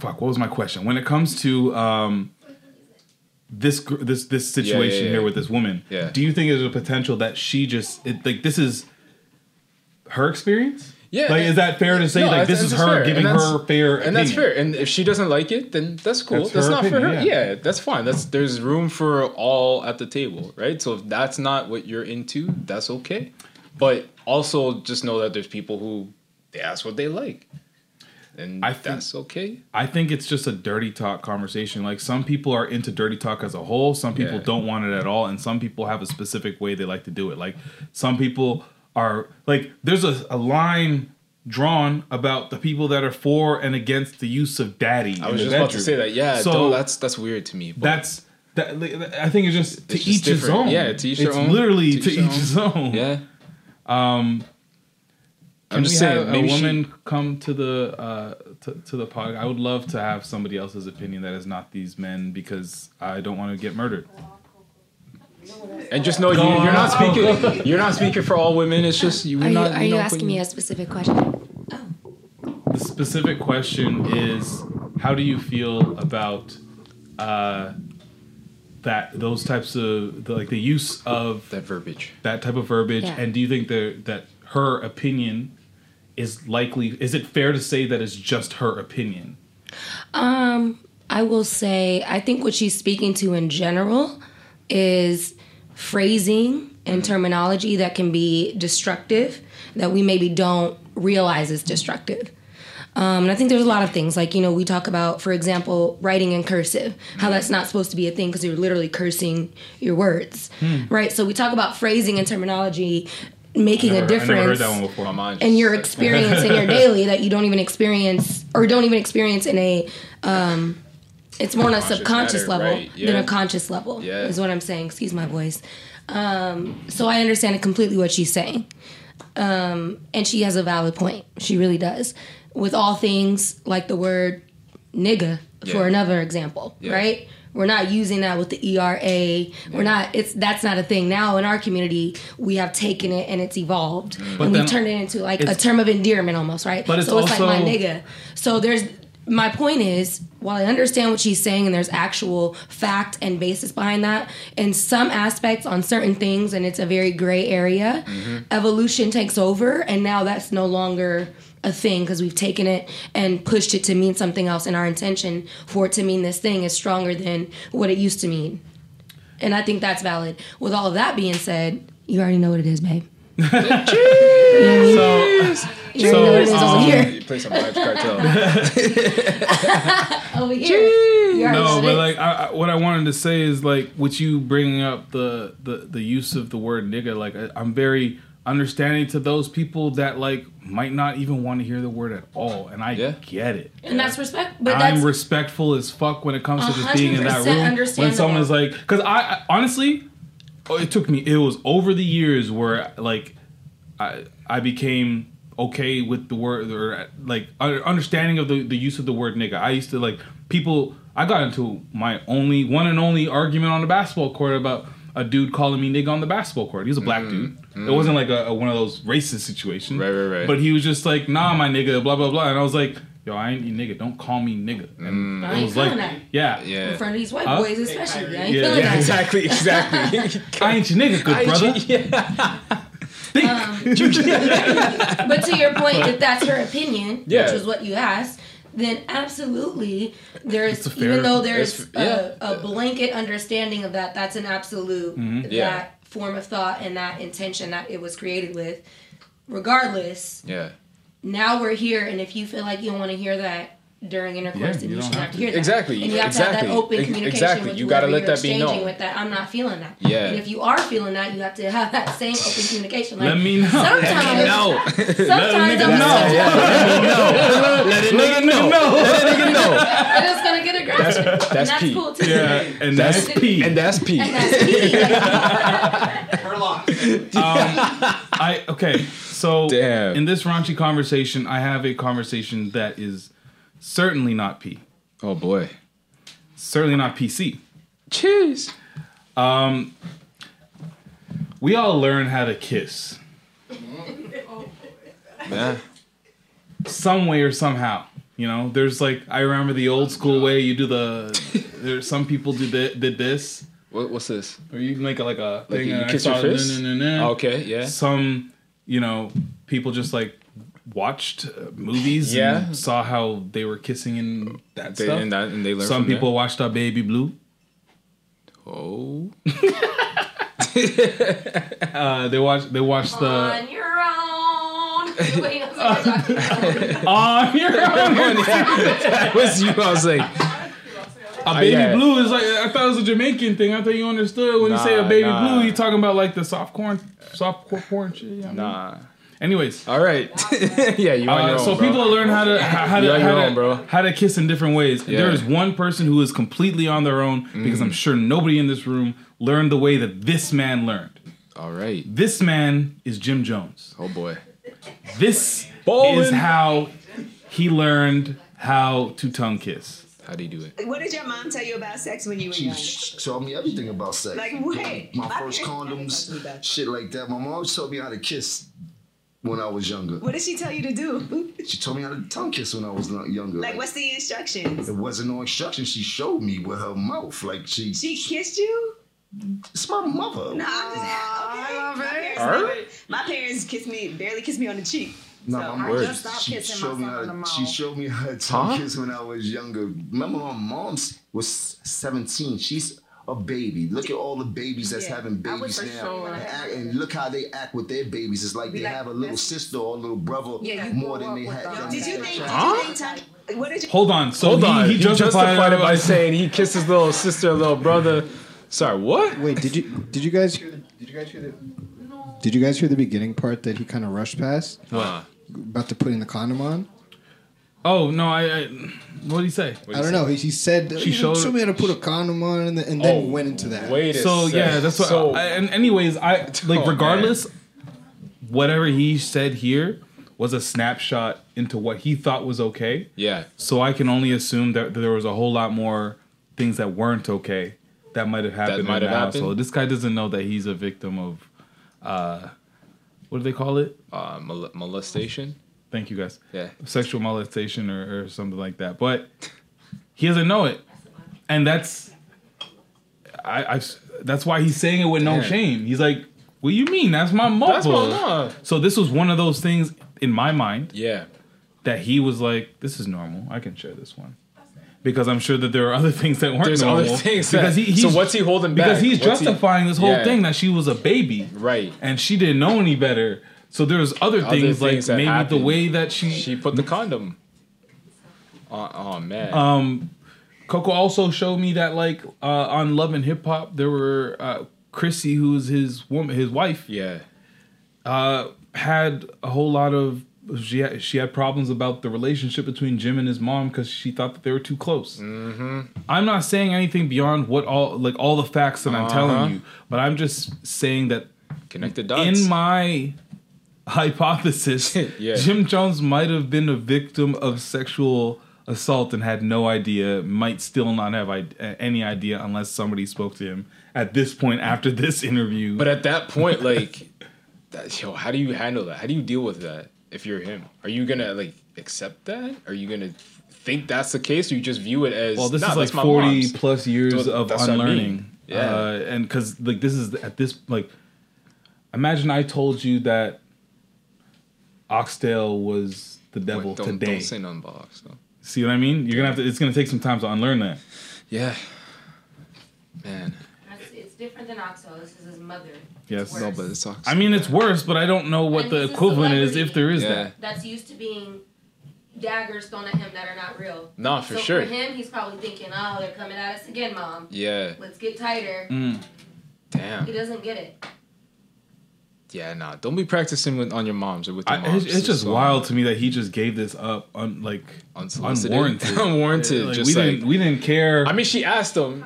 fuck, what was my question? When it comes to um, this this this situation yeah, here yeah. with this woman, Yeah. do you think there's a potential that she just it, like this is her experience? Yeah, like is that fair to say? No, like this is her fair. giving her fair and that's fair. And if she doesn't like it, then that's cool. That's That's, not for her. yeah. Yeah. that's fine. That's there's room for all at the table, right? So if that's not what you're into, that's okay. But also just know that there's people who that's what they like, and I think- that's okay. I think it's just a dirty talk conversation. Like some people are into dirty talk as a whole, some people Yeah. don't want it at all, and some people have a specific way they like to do it. Like some people are like there's a, a line drawn about the people that are for and against the use of daddy. I was just about to say that. Yeah, So that's that's weird to me. But that's that. I think it's just to just each his own. Yeah, to each it's their own. literally To to, each his own. yeah, Um, I'm just we saying. have Maybe a she- woman come to the uh, to, to the pod. I would love to have somebody else's opinion that is not these men because I don't want to get murdered. and just know you, you're not speaking. You're not speaking for all women. It's just you. Are you, not, are you not asking me a specific question? The specific question is, how do you feel about uh, that those types of the, like the use of that verbiage? that type of verbiage, Yeah. and do you think that that her opinion is likely? Is it fair to say that it's just her opinion? Um, I will say I think what she's speaking to in general is phrasing and terminology that can be destructive that we maybe don't realize is destructive. Um, and I think there's a lot of things like you know we talk about, for example, writing in cursive, how that's not supposed to be a thing because you're literally cursing your words, right? So we talk about phrasing and terminology making Never- a difference heard that one before. My and just- your experience in your daily that you don't even experience or don't even experience in a um it's more on a subconscious matter, level right, than a conscious level Yeah. is what i'm saying. Excuse my voice. Um so i understand completely what she's saying. Um and she has a valid point. She really does. With all things like the word nigga for another example Yeah. right we're not using that with the ERA. We're not. It's that's not a thing now in our community. We have taken it and it's evolved, But and we've turned it into like a term of endearment almost, right? But it's so it's like my nigga. So there's my point is while I understand what she's saying and there's actual fact and basis behind that, in some aspects on certain things, and it's a very gray area, mm-hmm. evolution takes over, and now that's no longer a thing because we've taken it and pushed it to mean something else, and our intention for it to mean this thing is stronger than what it used to mean. And I think that's valid. With all of that being said, you already know what it is, babe. So, You already know what it is So, over um, here. You play some Vybz Kartel. Over here. You no, but like I, I, what I wanted to say is like with you bringing up the the the use of the word nigga, like I, I'm very understanding to those people that like might not even want to hear the word at all, and I get it. And that's respect. But that's I'm respectful as fuck when it comes to just being in that 100% room. When understandable. someone is like, because I, I honestly, oh, it took me. It was over the years where like I I became okay with the word or like understanding of the the use of the word nigga. I used to like people. I got into my only one and only argument on the basketball court about a dude calling me nigga on the basketball court. He was a black mm. dude. It mm. wasn't like a, a- one of those racist situations. Right, right, right. But he was just like, nah, my nigga, blah blah blah. And I was like, yo, I ain't your nigga. Don't call me nigga. And mm. I it was like, feeling that. yeah, in front of these white Huh? boys, especially. I ain't Yeah, feeling yeah, that. Exactly, exactly. I ain't your nigga, good I ain't brother. your- um, but to your point, if that's her opinion, Yeah. which is what you asked, then absolutely there's fair- even though there's it's- yeah. a, a blanket understanding of that, that's an absolute Mhm. that form of thought and that intention that it was created with. Regardless, yeah. now we're here, and if you feel like you don't want to hear that during intercourse, Yeah, then you you, don't should have have to to. hear that. Exactly, And you have to have exactly. that open communication exactly. with You gotta let you're that be exchanging known. with that. I'm not feeling that. Yeah. And if you are feeling that, you have to have that same open communication. Like, Let me know. Sometimes, No. sometimes Let a I'm nigga just know. Let it a nigga know. know. Let a nigga know. I'm just gonna get aggressive. That's- that's that's P. cool too. Yeah, and that's, P. And that's P. And that's P. Like, um, I okay. So Damn. in this raunchy conversation, I have a conversation that is certainly not P. Oh boy. Certainly not PC. Cheers. Um, we all learn how to kiss Yeah. some way or somehow. You know, there's like I remember the old school way. You do the. There's some people do the, did this, What, what's this? or you make it like a Like thing. you kiss your fist? no, no, no, no. Okay, yeah. Some, you know, people just like watched uh, movies. Yeah. and saw how they were kissing and that They, stuff. and, that, and they learn Some from people watched a Baby Blue. Oh. Uh, they watched. They watched the on your own. Nobody you're talking about. on your own. that was you. I was like, A baby yeah. blue is like I thought it was a Jamaican thing. I thought you understood when you say a baby nah. blue, you talking about like the soft corn, soft core corn shit. you know what I mean? Nah. Anyways, All right. yeah, you on uh, your own, so bro. people learn how to how, how to, how, to own, bro. how to kiss in different ways. Yeah. There is one person who is completely on their own because Mm. I'm sure nobody in this room learned the way that this man learned. All right. This man is Jim Jones. Oh boy. This Ballin'. is how he learned how to tongue kiss. How do you do it? What did your mom tell you about sex when you were She young? told me everything about sex. Like what? My My first parents never told me condoms, shit like that. My mom taught me how to kiss when I was younger. What did she tell you to do? She told me how to tongue kiss when I was not younger. Like, what's the instructions? It wasn't no instruction. She showed me with her mouth. Like she, She kissed you? it's my mother. No, I'm just okay. My parents, never- my parents kissed me, barely kissed me on the cheek. No, So- my I mom. just She showed me myself how. To, she mouth. showed me how to tongue Huh? kiss when I was younger. Remember, my mom was seventeen. She's a baby. Look at all the babies that's Yeah, having babies for now, sure. and, act- and look how they act with their babies. It's like Be they like, have a little sister or a little brother Yeah, you more than they up had. them. Did you think? child. Did you think? Time, what did you? Hold on. So Hold he, on. he justified, it by saying he kissed his little sister, little brother. Sorry, what? Wait, did you did you guys hear the did you guys hear the did you guys hear the beginning part that he kind of rushed past What? about the putting the condom on? Oh no! I, I what did he say? I don't know. He, he said She she showed- showed me how to put a condom on, and then, and then Oh, went into that. Wait a So sec. yeah, that's what. So, I, and anyways, I like Oh, regardless, whatever he said here was a snapshot into what he thought was okay. yeah. So I can only assume that there was a whole lot more things that weren't okay that might have happened. might in have the happened? household. This guy doesn't know that he's a victim of, uh, what do they call it? Uh, mol- molestation. Thank you guys. Yeah. Sexual molestation or, or something like that. But he doesn't know it, and that's I I've, that's why he's saying it with no shame. He's like, "What do you mean? That's my mother." That's my mom. So this was one of those things in my mind Yeah. that he was like, "This is normal. I can share this one." Because I'm sure that there are other things that weren't There's normal. other things because that- he, so what's he holding back? Because he's What's he- justifying this whole Yeah. thing that she was a baby, Right. and she didn't know any better. So there's other Other things, things like maybe happened. the way that she, She put the condom. Oh, oh man. um, Coco also showed me that like uh, on Love and Hip Hop there were uh, Chrissy, who's his woman, his wife. yeah. uh, had a whole lot of she had, she had problems about the relationship between Jim and his mom because she thought that they were too close. Mm-hmm. I'm not saying anything beyond what all like all the facts that I'm Uh-huh. telling you, but I'm just saying that Connect the dots. in my hypothesis, Yeah. Jim Jones might have been a victim of sexual assault and had no idea, might still not have I- any idea unless somebody spoke to him at this point after this interview. But at that point, like, that, yo, how do you handle that? How do you deal with that if you're him? Are you gonna like accept that? Are you gonna think that's the case, or you just view it as well, this "Nah, is like 40 mom's." plus years So of what I mean. unlearning. Yeah. Uh, and because like this is at this like, imagine I told you that Oxtail was the devil Wait, don't, today. don't say nothing about Ox. See what I mean? You're gonna have to. It's gonna take some time to unlearn that. Yeah, man. That's, it's different than Oxo. This is his mother. Yes. No, but it's Ox. I mean, it's worse, but I don't know what And the equivalent is if there is Yeah. that. That's used to being daggers thrown at him that are not real. Nah, for so sure. For him, he's probably thinking, "Oh, they're coming at us again, mom. Yeah. Let's get tighter." Mm. Damn. He doesn't get it. Yeah, nah. Don't be practicing with, on your moms or with your I, moms. it's, it's just um, wild to me that he just gave this up, un, like Unsolicited. unwarranted. Unwarranted, Like, just we like- didn't we didn't care. I mean, she asked him.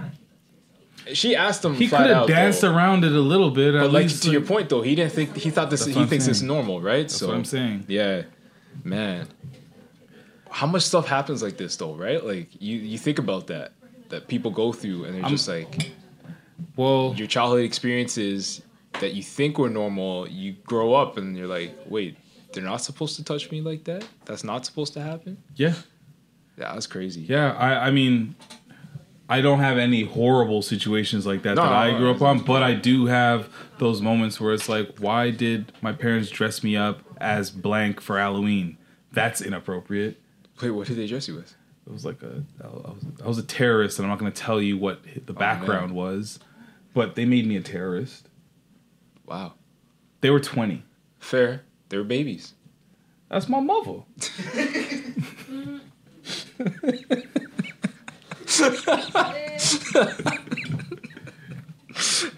She asked him. he could have danced though. around it a little bit. But like least, to your point though, he didn't think he thought this. He I'm thinks it's normal, right? That's so what I'm saying. Yeah, man. How much stuff happens like this though, right? Like you you think about that that people go through, and they're I'm- just like, well, your childhood experiences that you think were normal, you grow up and you're like, wait, they're not supposed to touch me like that. That's not supposed to happen. Yeah. Yeah, that's crazy. Yeah, I, I mean, I don't have any horrible situations like that No, that I grew up on, but I do have those moments where it's like, why did my parents dress me up as blank for Halloween? That's inappropriate. Wait, what did they dress you with? It was like a, I was, I was a terrorist, and I'm not going to tell you what the oh, background was, but they made me a terrorist. Wow. They were 20. Fair. They were babies. That's my mother.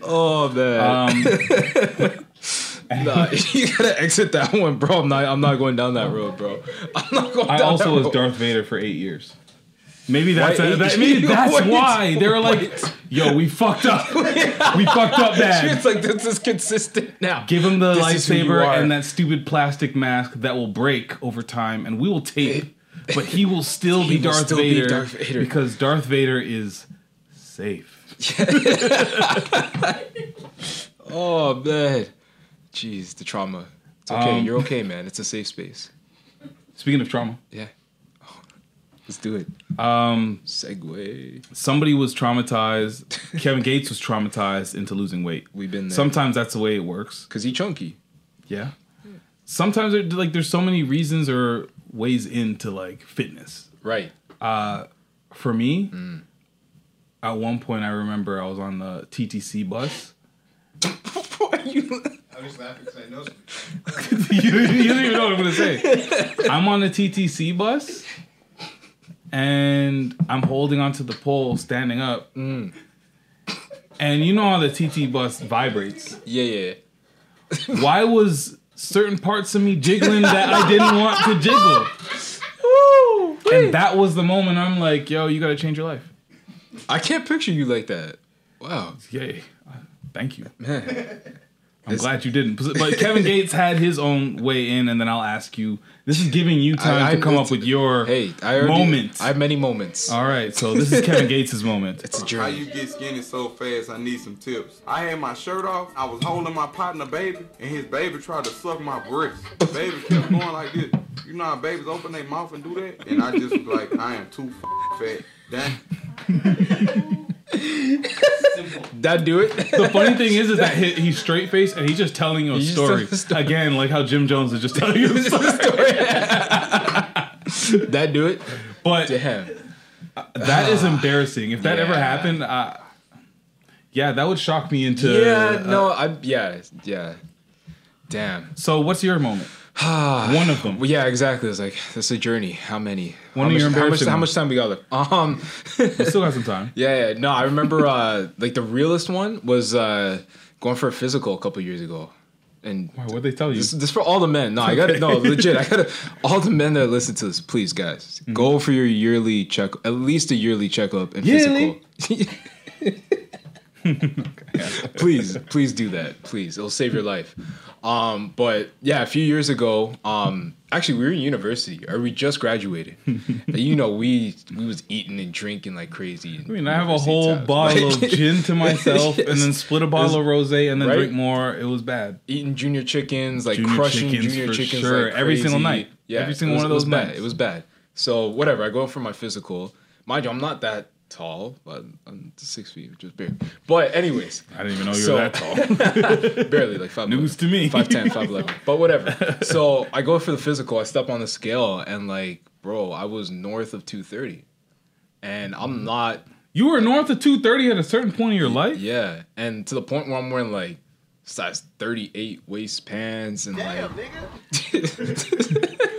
Oh man. Um, nah, you gotta exit that one, bro. I'm not. I'm not going down that road, bro. I'm not going. I down also that was road. Darth Vader for eight years. Maybe that's Why a, that, maybe that's why they were like, "Yo, we fucked up. we fucked up bad." It's like this is consistent now. Give him the This is who you lightsaber and that stupid plastic mask that will break over time, and we will tape. But he will still He be will Darth still be Vader Darth Vader. because Darth Vader is safe. Oh man, jeez, the trauma. It's okay. Um, You're okay, man. It's a safe space. Speaking of trauma, Yeah. Let's do it. um, Segue. somebody was traumatized. Kevin Gates was traumatized into losing weight. We've been there. Sometimes that's the way it works. Cause he chunky. Yeah. Sometimes there, like there's so many reasons or ways into like fitness. Right. Uh, for me, Mm. at one point I remember I was on the TTC bus. Why you? I'm just laughing because I know you, you don't even know what I'm gonna say. I'm on the TTC bus, and I'm holding onto the pole, standing up. Mm. And you know how the TT bus vibrates. Yeah, yeah. Why was certain parts of me jiggling that I didn't want to jiggle? And that was the moment I'm like, yo, you gotta change your life. I can't picture you like that. Wow. Yay. Thank you. Man. I'm glad you didn't. But Kevin Gates had his own way in, and then I'll ask you. This is giving you time I- I- to come up with your Hey, I already, moment. I have many moments. All right, so this is Kevin Gates' moment. It's a journey. How you get skinny so fast? I need some tips. I had my shirt off. I was holding my partner baby, and his baby tried to suck my breast. The baby kept going like this. You know how babies open their mouth and do that? And I just was like, I am too f- fat. Damn. That do it. The funny thing is, is that he, he's straight faced and he's just telling you a story. a story. Again, like how Jim Jones is just telling you a story. that do it. But Damn. that is embarrassing. If that ever happened, uh, yeah, that would shock me into. yeah. uh, No. I. Yeah. Yeah. Damn. so, what's your moment? One of them. Well, yeah, exactly. It's like it's a journey. How many? One how of much, your how much, how much time we got left? Um, We still got some time. yeah, yeah. No, I remember uh, like the realest one was uh, going for a physical a couple years ago, And Why, what'd they tell you? This, this for all the men. No, I got to no legit. I got all the men that listen to this. Please, guys, Mm-hmm. go for your yearly check, at least a yearly checkup and Yearly? physical. please, please do that. Please, it'll save your life. Um, but yeah, a few years ago, um, actually we were in university, or we just graduated. And, you know, we we was eating and drinking like crazy. I mean, I have a whole bottle of gin to myself, and then split a bottle of rosé, and then Right? drink more. It was bad. Eating junior chickens, like Junior crushing chickens junior for chickens, sure. like Every single night. Yeah, Every single was- one of it was those bad. It was bad. So whatever, I go for my physical. Mind you, I'm not that tall, but I'm six feet, which is big. But anyways, I didn't even know you were that tall. barely, like five. News to me. Five ten, five eleven. But whatever. So I go for the physical. I step on the scale, and like, bro, I was north of two thirty, and I'm mm-hmm. not. You were north of 230 at a certain point in your life? Yeah, and to the point where I'm wearing like size 38 waist pants and like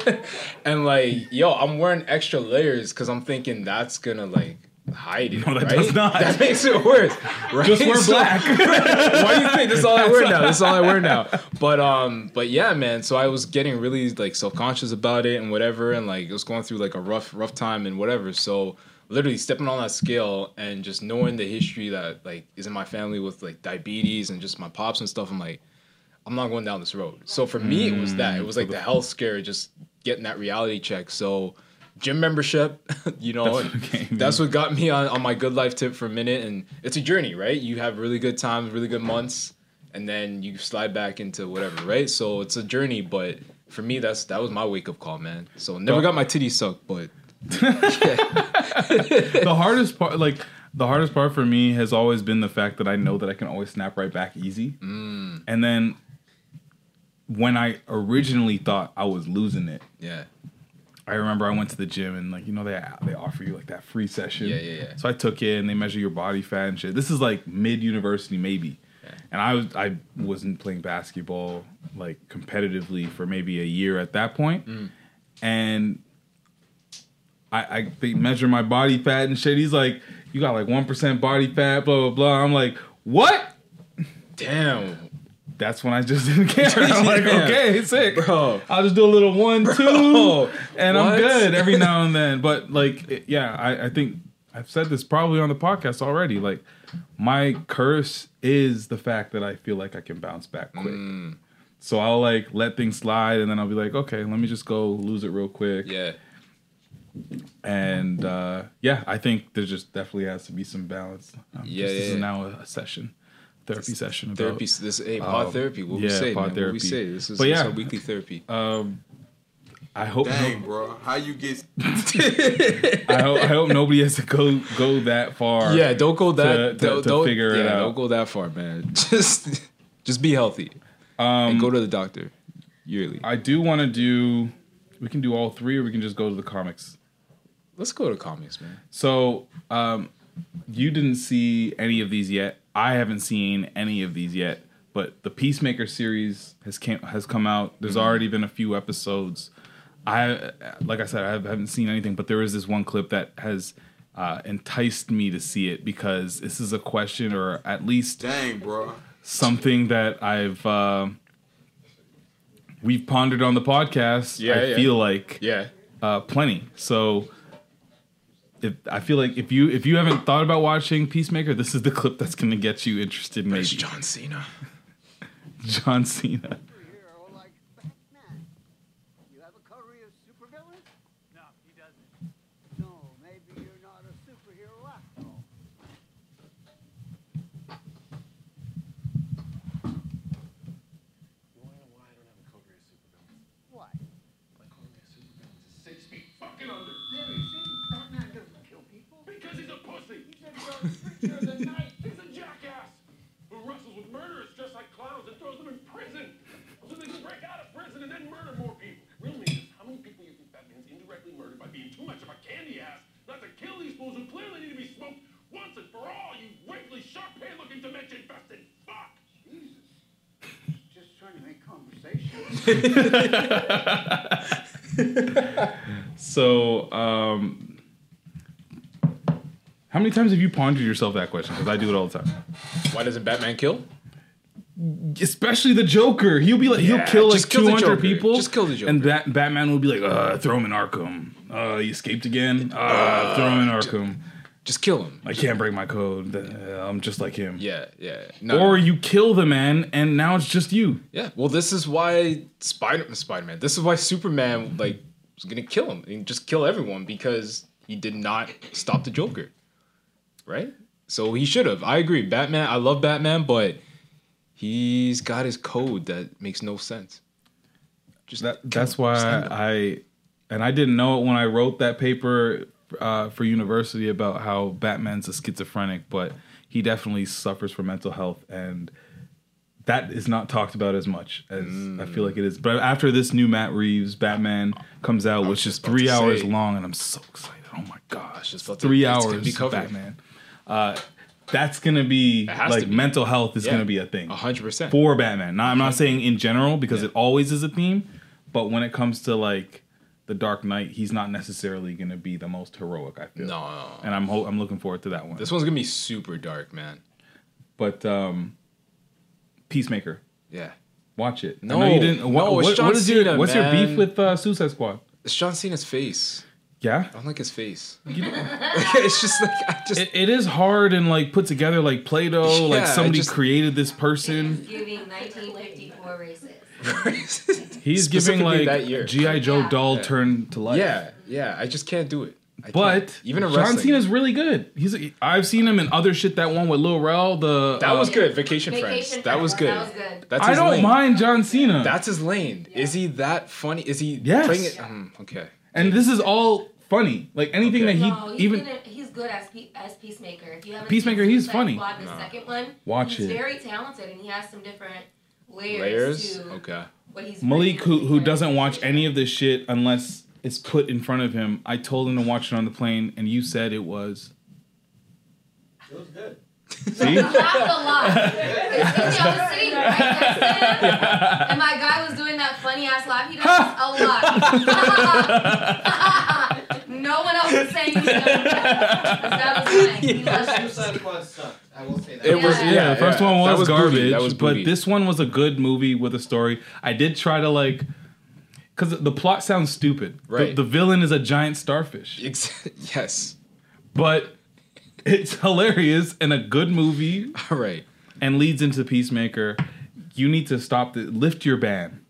and like yo, I'm wearing extra layers because I'm thinking that's gonna like hide it. No, that right? does not. That makes it worse. Right? Just wear black. Why do you think this is all I wear now? This is all I wear now. But um, but yeah, man. So I was getting really like self conscious about it and whatever, and like it was going through like a rough rough time and whatever. So literally stepping on that scale and just knowing the history that like is in my family with like diabetes and just my pops and stuff. I'm like, I'm not going down this road. So for me, it was that. It was like the health scare, just getting that reality check. So gym membership, you know, That's what that's what got me on, on my good life tip for a minute. And it's a journey, right? You have really good times, really good months, and then you slide back into whatever, right? So it's a journey, but for me, that's that was my wake up call, man. So never got my titties sucked, but the hardest part, like the hardest part for me, has always been the fact that I know that I can always snap right back easy. Mm. And then when I originally thought I was losing it, yeah, I remember I went to the gym and like you know they they offer you like that free session. Yeah, yeah, yeah. So I took it and they measure your body fat and shit. This is like mid university maybe. And I was I wasn't playing basketball like competitively for maybe a year at that point. Mm. And I, I they measure my body fat and shit. He's like, you got like one percent body fat, blah blah blah. I'm like, what? Damn. That's when I just didn't care. I'm like, Yeah. okay, sick, bro. I'll just do a little one, two, Bro, and I'm good every now and then. But like, it- yeah, I, I think I've said this probably on the podcast already. Like, my curse is the fact that I feel like I can bounce back quick. Mm. So I'll like let things slide, and then I'll be like, okay, let me just go lose it real quick. Yeah. And uh, yeah, I think there just definitely has to be some balance. Um, yeah, This yeah. is now a, a session, therapy session. About, Therapy. This hey, pod um, therapy. What we say, pod man? What we therapy. say. This is, But this is yeah, our weekly therapy. Um, I hope. Dang, bro. How you get I hope, I hope nobody has to go go that far. Yeah, don't go that. to, to, don't, to don't- figure yeah, it out. Don't go that far, man. Just, just be healthy Um, and go to the doctor yearly. I do want to do. We can do all three, or we can just go to the comics. Let's go to comics, man. So, um, you didn't see any of these yet. I haven't seen any of these yet. But the Peacemaker series has came, has come out. There's Mhm. already been a few episodes. I like I said, I haven't seen anything, but there is this one clip that has uh, enticed me to see it because this is a question, or at least Dang, bro. something that I've uh, we've pondered on the podcast. Yeah, I yeah. feel like Yeah. uh, plenty. So if I feel like if you if you haven't thought about watching Peacemaker, this is the clip that's going to get you interested. Maybe John Cena. John Cena. Six feet fucking under. Batman doesn't kill people. Because he's a pussy. He said he goes through the night. He's a jackass who wrestles with murderers just like clowns and throws them in prison so they can break out of prison and then murder more people. Real news is how many people you think Batman's indirectly murdered by being too much of a candy ass not to kill these fools who clearly need to be smoked once and for all, you wrinkly, sharp-haired looking dementia infested fuck. Jesus. Just trying to make conversation. So, um, how many times have you pondered yourself that question? Because I do it all the time. Why doesn't Batman kill? especially the Joker. He'll be like he'll Yeah, kill like just kill the hundred Joker. people. Just kill the Joker. And Bat- Batman will be like, uh, throw him in Arkham. Uh, he escaped again. Uh, throw him in Arkham. Just kill him. I can't break my code. Uh, I'm just like him. Yeah, yeah. Or you kill the man, and now it's just you. Yeah. Well, this is why Spider Spider Man. This is why Superman like was gonna kill him and just kill everyone because he did not stop the Joker. Right. So he should have. I agree. Batman. I love Batman, but he's got his code that makes no sense. Just that, that's why I, and I didn't know it when I wrote that paper uh, for university about how Batman's a schizophrenic, but he definitely suffers from mental health, and that is not talked about as much as I feel like it is. But after this new Matt Reeves Batman comes out, which is three hours say. long, and I'm so excited. Oh my gosh, just about three gonna hours of. Batman. Uh, that's gonna be to like be. mental health is Yeah. gonna be a thing hundred percent for Batman. Now, I'm not saying in general because it always is a theme, but when it comes to like the Dark Knight, he's not necessarily going to be the most heroic. I feel. No, no, no. and I'm ho- I'm looking forward to that one. This one's gonna be super dark, man. But um, Peacemaker, Yeah. watch it. I No, know you didn't. no, What, it's what, John what is your Cena, what's your beef with uh, Suicide Squad? It's John Cena's face. Yeah, I don't like his face. it's just like I just. It, it is hard and like put together like Play-Doh. Yeah, like somebody just- created this person. Giving 1954 racist. He's giving like that year. GI Joe Yeah. doll Yeah. turned to life. Yeah, yeah. I just can't do it. I But can't. even in John wrestling, Cena's really good. He's I've seen him in other shit. That one with Lil Rel. The that was uh, good. Vacation, Vacation Friends. That was good. That was good. That's I don't lane. mind John Cena. That's his lane. Is he that funny? Is he Yes. playing it? Um, okay. and this is all funny. Like anything Okay. that he No, he's even good at- he's good as Pe- as Peacemaker. If you haven't Peacemaker, seen he's Suicide funny. Squad, the No. second one, Watch he's it. very talented and he has some different layers, Layers. to Okay. Malik, who who doesn't watch any of this shit unless it's put in front of him. I told him to watch it on the plane, and you said it was. It was good. See? You have to lie. It's because y'all was sitting right next to him, and my guy was doing that funny ass laugh. He does a lot. no one else is saying anything. That was mine. He loves you. Suicide Squad sucked. I will say that. It was Yeah, yeah. the first yeah. one That was, booty. garbage, That was but this one was a good movie with a story. I did try to like, because the plot sounds stupid. Right. The, villain is a giant starfish, Ex- yes. but it's hilarious and a good movie, All right. and leads into Peacemaker. You need to stop the lift your ban.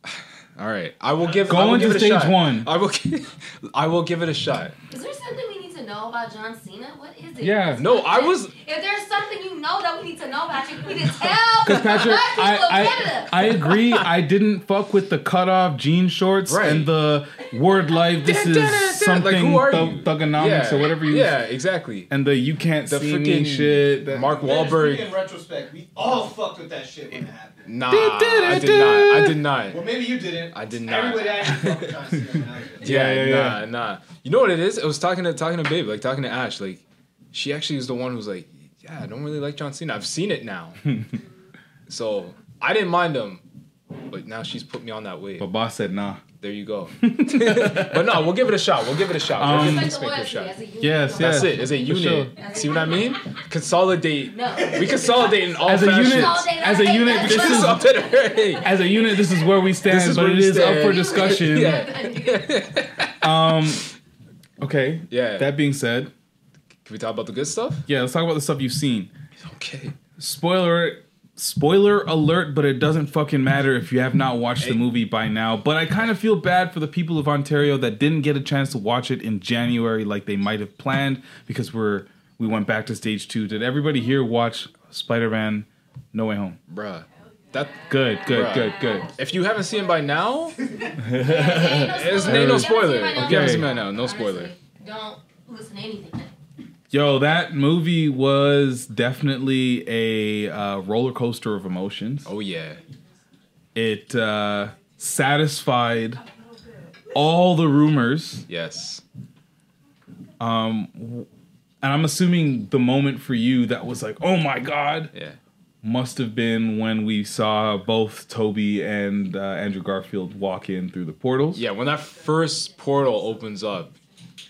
All right. I will give. Go I will into give it a stage shot. one. I will. I will give it a shot. Is there something we need to know about John Cena? What is it? Yeah. No, I was. If there's something you know that we need to know about you, we need to tell Because Patrick, people I, of I I agree. I didn't fuck with the cutoff jean shorts Right. and the word life. This is something Like, who are thug, thuganomics Yeah. or whatever you. Yeah, exactly. And the you can't The see me shit. Mark Then Wahlberg. In retrospect, we all fucked with that shit when it happened. Nah, I did not. I did not. Well, maybe you didn't. I did not. Everybody actually fucked with John I. Yeah, Yeah, yeah, nah, nah. You know what it is? I was talking to talking to Babe, like talking to Ash. Like, she actually is the one who's like, yeah, I don't really like John Cena. I've seen it now, so I didn't mind him. But now she's put me on that way. But boss said nah. There you go. but no, we'll give it a shot. We'll give it a shot. We'll Um, give It's like Peacemaker a shot. as a unit. Yes, That's yeah. it. As a unit. sure. See what I mean? Consolidate. No. We consolidate in all As a fashions. unit, as a hey, unit, that's this what- is Consolidate. as a unit. This is where we stand. This is but where it we is up for discussion. yeah. Um. Okay. Yeah. That being said, Can we talk about the good stuff? yeah, let's talk about the stuff you've seen. Okay. Spoiler spoiler alert, but it doesn't fucking matter if you have not watched the movie by now. But I kind of feel bad for the people of Ontario that didn't get a chance to watch it in January like they might have planned because we're we went back to stage two. Did everybody here watch Spider Man No Way Home? Bruh. That Good, good, Bruh. good, good. if you haven't seen it by now, it's no ain't no spoiler. spoiler. If you haven't seen it by If you haven't Okay. by now, no spoiler. Honestly, Don't listen to anything. Yo, that movie was definitely a uh, roller coaster of emotions. Oh yeah. It uh, satisfied all the rumors. Yes. Um, and I'm assuming the moment for you that was like, oh my god, Yeah. must have been when we saw both Tobey and uh, Andrew Garfield walk in through the portals. Yeah. When that first portal opens up,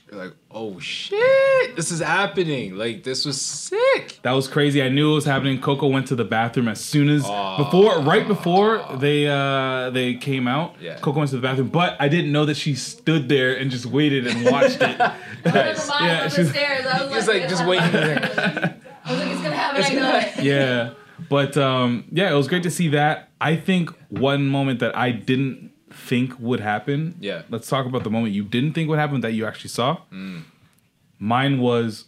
You're like, oh shit, this is happening. Like this was sick. That was crazy. I knew it was happening. Coco went to the bathroom as soon as before, right before they uh they came out. Yeah. Coco went to the bathroom, but I didn't know that she stood there and just waited and watched it. Nice. yeah, up the she's- stairs. I was Just like, like just waiting. happening. I was like, it's gonna happen. I know it. yeah. But um, yeah, it was great to see that. I think one moment that I didn't think would happen. Yeah. Let's talk about the moment you didn't think would happen that you actually saw. Mm. Mine was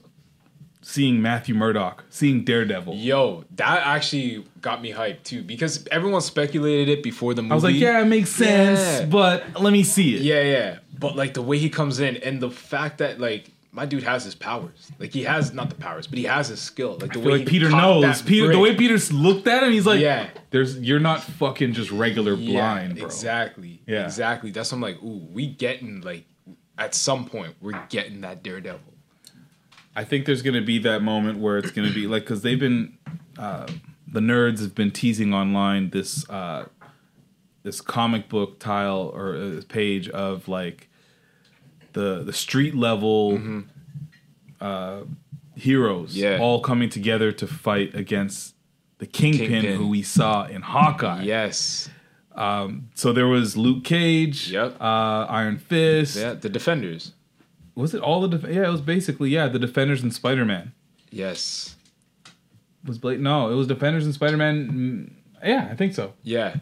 seeing Matthew Murdock, seeing Daredevil. Yo, that actually got me hyped too because everyone speculated it before the movie. I was like, yeah, it makes sense, Yeah. but let me see it. Yeah, yeah. But like the way he comes in and the fact that like my dude has his powers. Like he has not the powers, but he has his skill. Like the way like Peter knows. Peter, the way Peter looked at him, he's like, Yeah. "There's, you're not fucking just regular blind, bro." Exactly. Yeah. Exactly. That's what I'm like, ooh, we getting like at some point we're getting that Daredevil. I think there's gonna be that moment where it's gonna be like because they've been uh, the nerds have been teasing online this uh, this comic book tile or uh, page of like the the street level uh, heroes Yeah. all coming together to fight against the Kingpin, Kingpin. who we saw in Hawkeye. Yes. Um, so there was Luke Cage, Yep. uh, Iron Fist. Yeah, the Defenders. Was it all the? Def- yeah, it was basically yeah the Defenders and Spider Man. Yes. Was Blade? No, it was Defenders and Spider Man. Yeah, I think so. Yeah.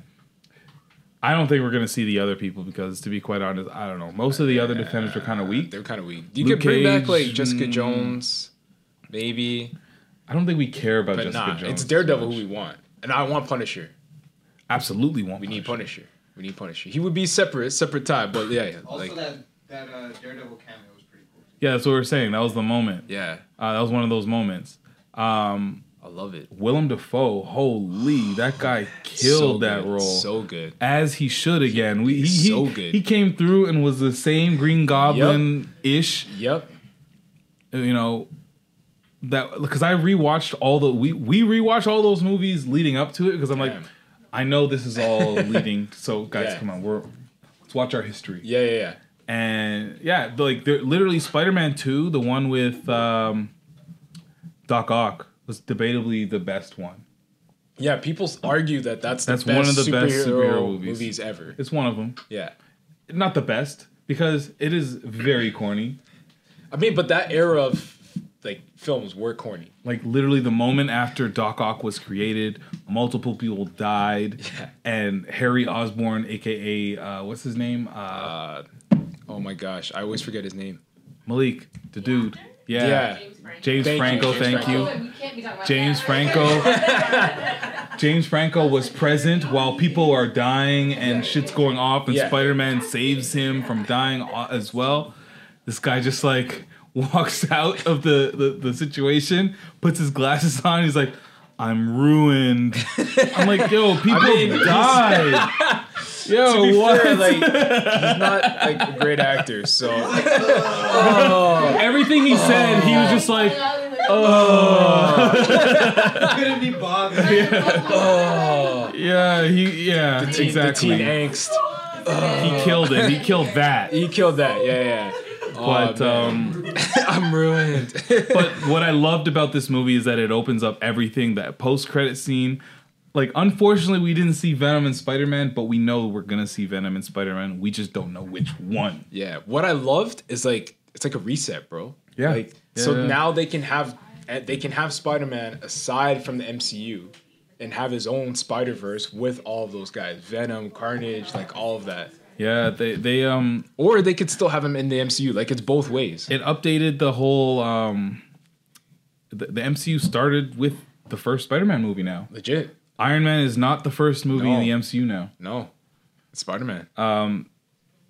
I don't think we're gonna see the other people because, to be quite honest, I don't know. Most of the other Defenders are kind of weak. They're kind of weak. Do you Luke could bring back like Jessica mm, Jones, maybe. I don't think we care about But Jessica nah, Jones. it's Daredevil who we want, and I want Punisher. Absolutely want. Punisher. We need Punisher. We need Punisher. He would be separate, separate time, but yeah, yeah, Also, like that that uh, Daredevil cameo was pretty cool. Yeah, that's what we are saying. That was the moment. Yeah, uh, that was one of those moments. Um, I love it. Willem Dafoe, holy, that guy killed So that good, role so good. as he should again. We, he, he, so good. He came through and was the same Green Goblin ish. Yep. You know that because I rewatched all the we we rewatched all those movies leading up to it because I'm like, I know this is all leading. So guys, Yeah. come on, we're let's watch our history. Yeah, yeah, yeah. And yeah, like they're literally Spider-Man 2, the one with um, Doc Ock, was debatably the best one. Yeah, people argue that that's the That's best one of the best superhero movies. movies ever. It's one of them. Yeah. Not the best because it is very corny. I mean, but that era of like films were corny. Like literally the moment after Doc Ock was created, multiple people died, and Harry Osborn, aka uh, what's his name? Uh, oh my gosh, I always forget his name. Malik, the dude. Yeah, Yeah. James Thank you, Franco. Thank you. Oh, be talking about James. Franco. James Franco was present while people are dying and shit's going off, and Yeah. Spider Man saves him from dying as well. This guy just like walks out of the, the, the situation, puts his glasses on, he's like, I'm ruined. I'm like, yo, people died. Yo, to be what? fair, like he's not like a great actor, so oh. Everything he said, he was just like, oh. Couldn't be bothered. oh, Yeah, he, yeah, the teen, exactly. the teen angst. He killed it. He killed that. He killed that. Yeah, yeah. But Oh, um. I'm ruined. but what I loved about this movie is that it opens up everything. That post credit scene, like unfortunately we didn't see Venom and Spider Man, but we know we're gonna see Venom and Spider Man. We just don't know which one. Yeah, what I loved is like it's like a reset, bro. Yeah. Like so now they can have eh, they can have Spider-Man aside from the MCU and have his own Spider-Verse with all of those guys. Venom, Carnage, like all of that. Yeah, they they um Or they could still have him in the MCU. Like it's both ways. it updated the whole um the, the MCU started with the first Spider Man movie now. Legit. Iron Man is not the first movie in the MCU now. No. It's Spider-Man. Um,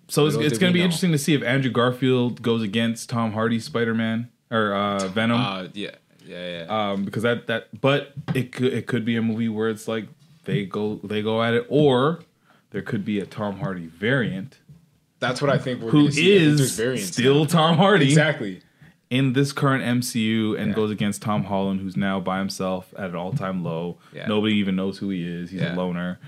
so it's, Little it's did going to we be know. interesting to see if Andrew Garfield goes against Tom Hardy Spider Man or uh, Venom. Uh yeah. Yeah, yeah. um, because that that but it could it could be a movie where it's like they go they go at it, or there could be a Tom Hardy variant That's what I think we're who gonna see. I think there's is variants still. Tom Hardy Exactly. In this current MCU and goes against Tom Holland, who's now by himself at an all time low. Yeah. Nobody even knows who he is. He's Yeah. a loner.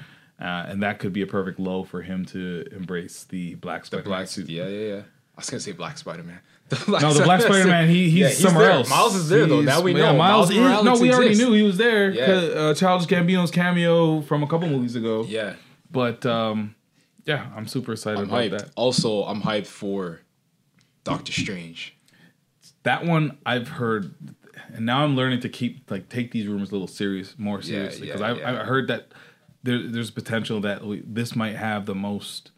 Uh, and that could be a perfect low for him to embrace the black The Spider-Man black suit. Yeah, yeah, yeah. I was gonna say Black Spider Man. No, the Black Spider Man. He he's, somewhere else. Miles is there though. He's- Now we yeah, know. Miles, is. Morales No, we already knew he was there. Yeah. Uh, Childish Gambino's cameo from a couple movies ago. Yeah. But um, yeah, I'm super excited I'm about hyped. that. Also, I'm hyped for Doctor Strange. That one I've heard, and now I'm learning to keep like take these rumors a little serious, more seriously because yeah, I've, yeah. I've heard that there, there's potential that we, this might have the most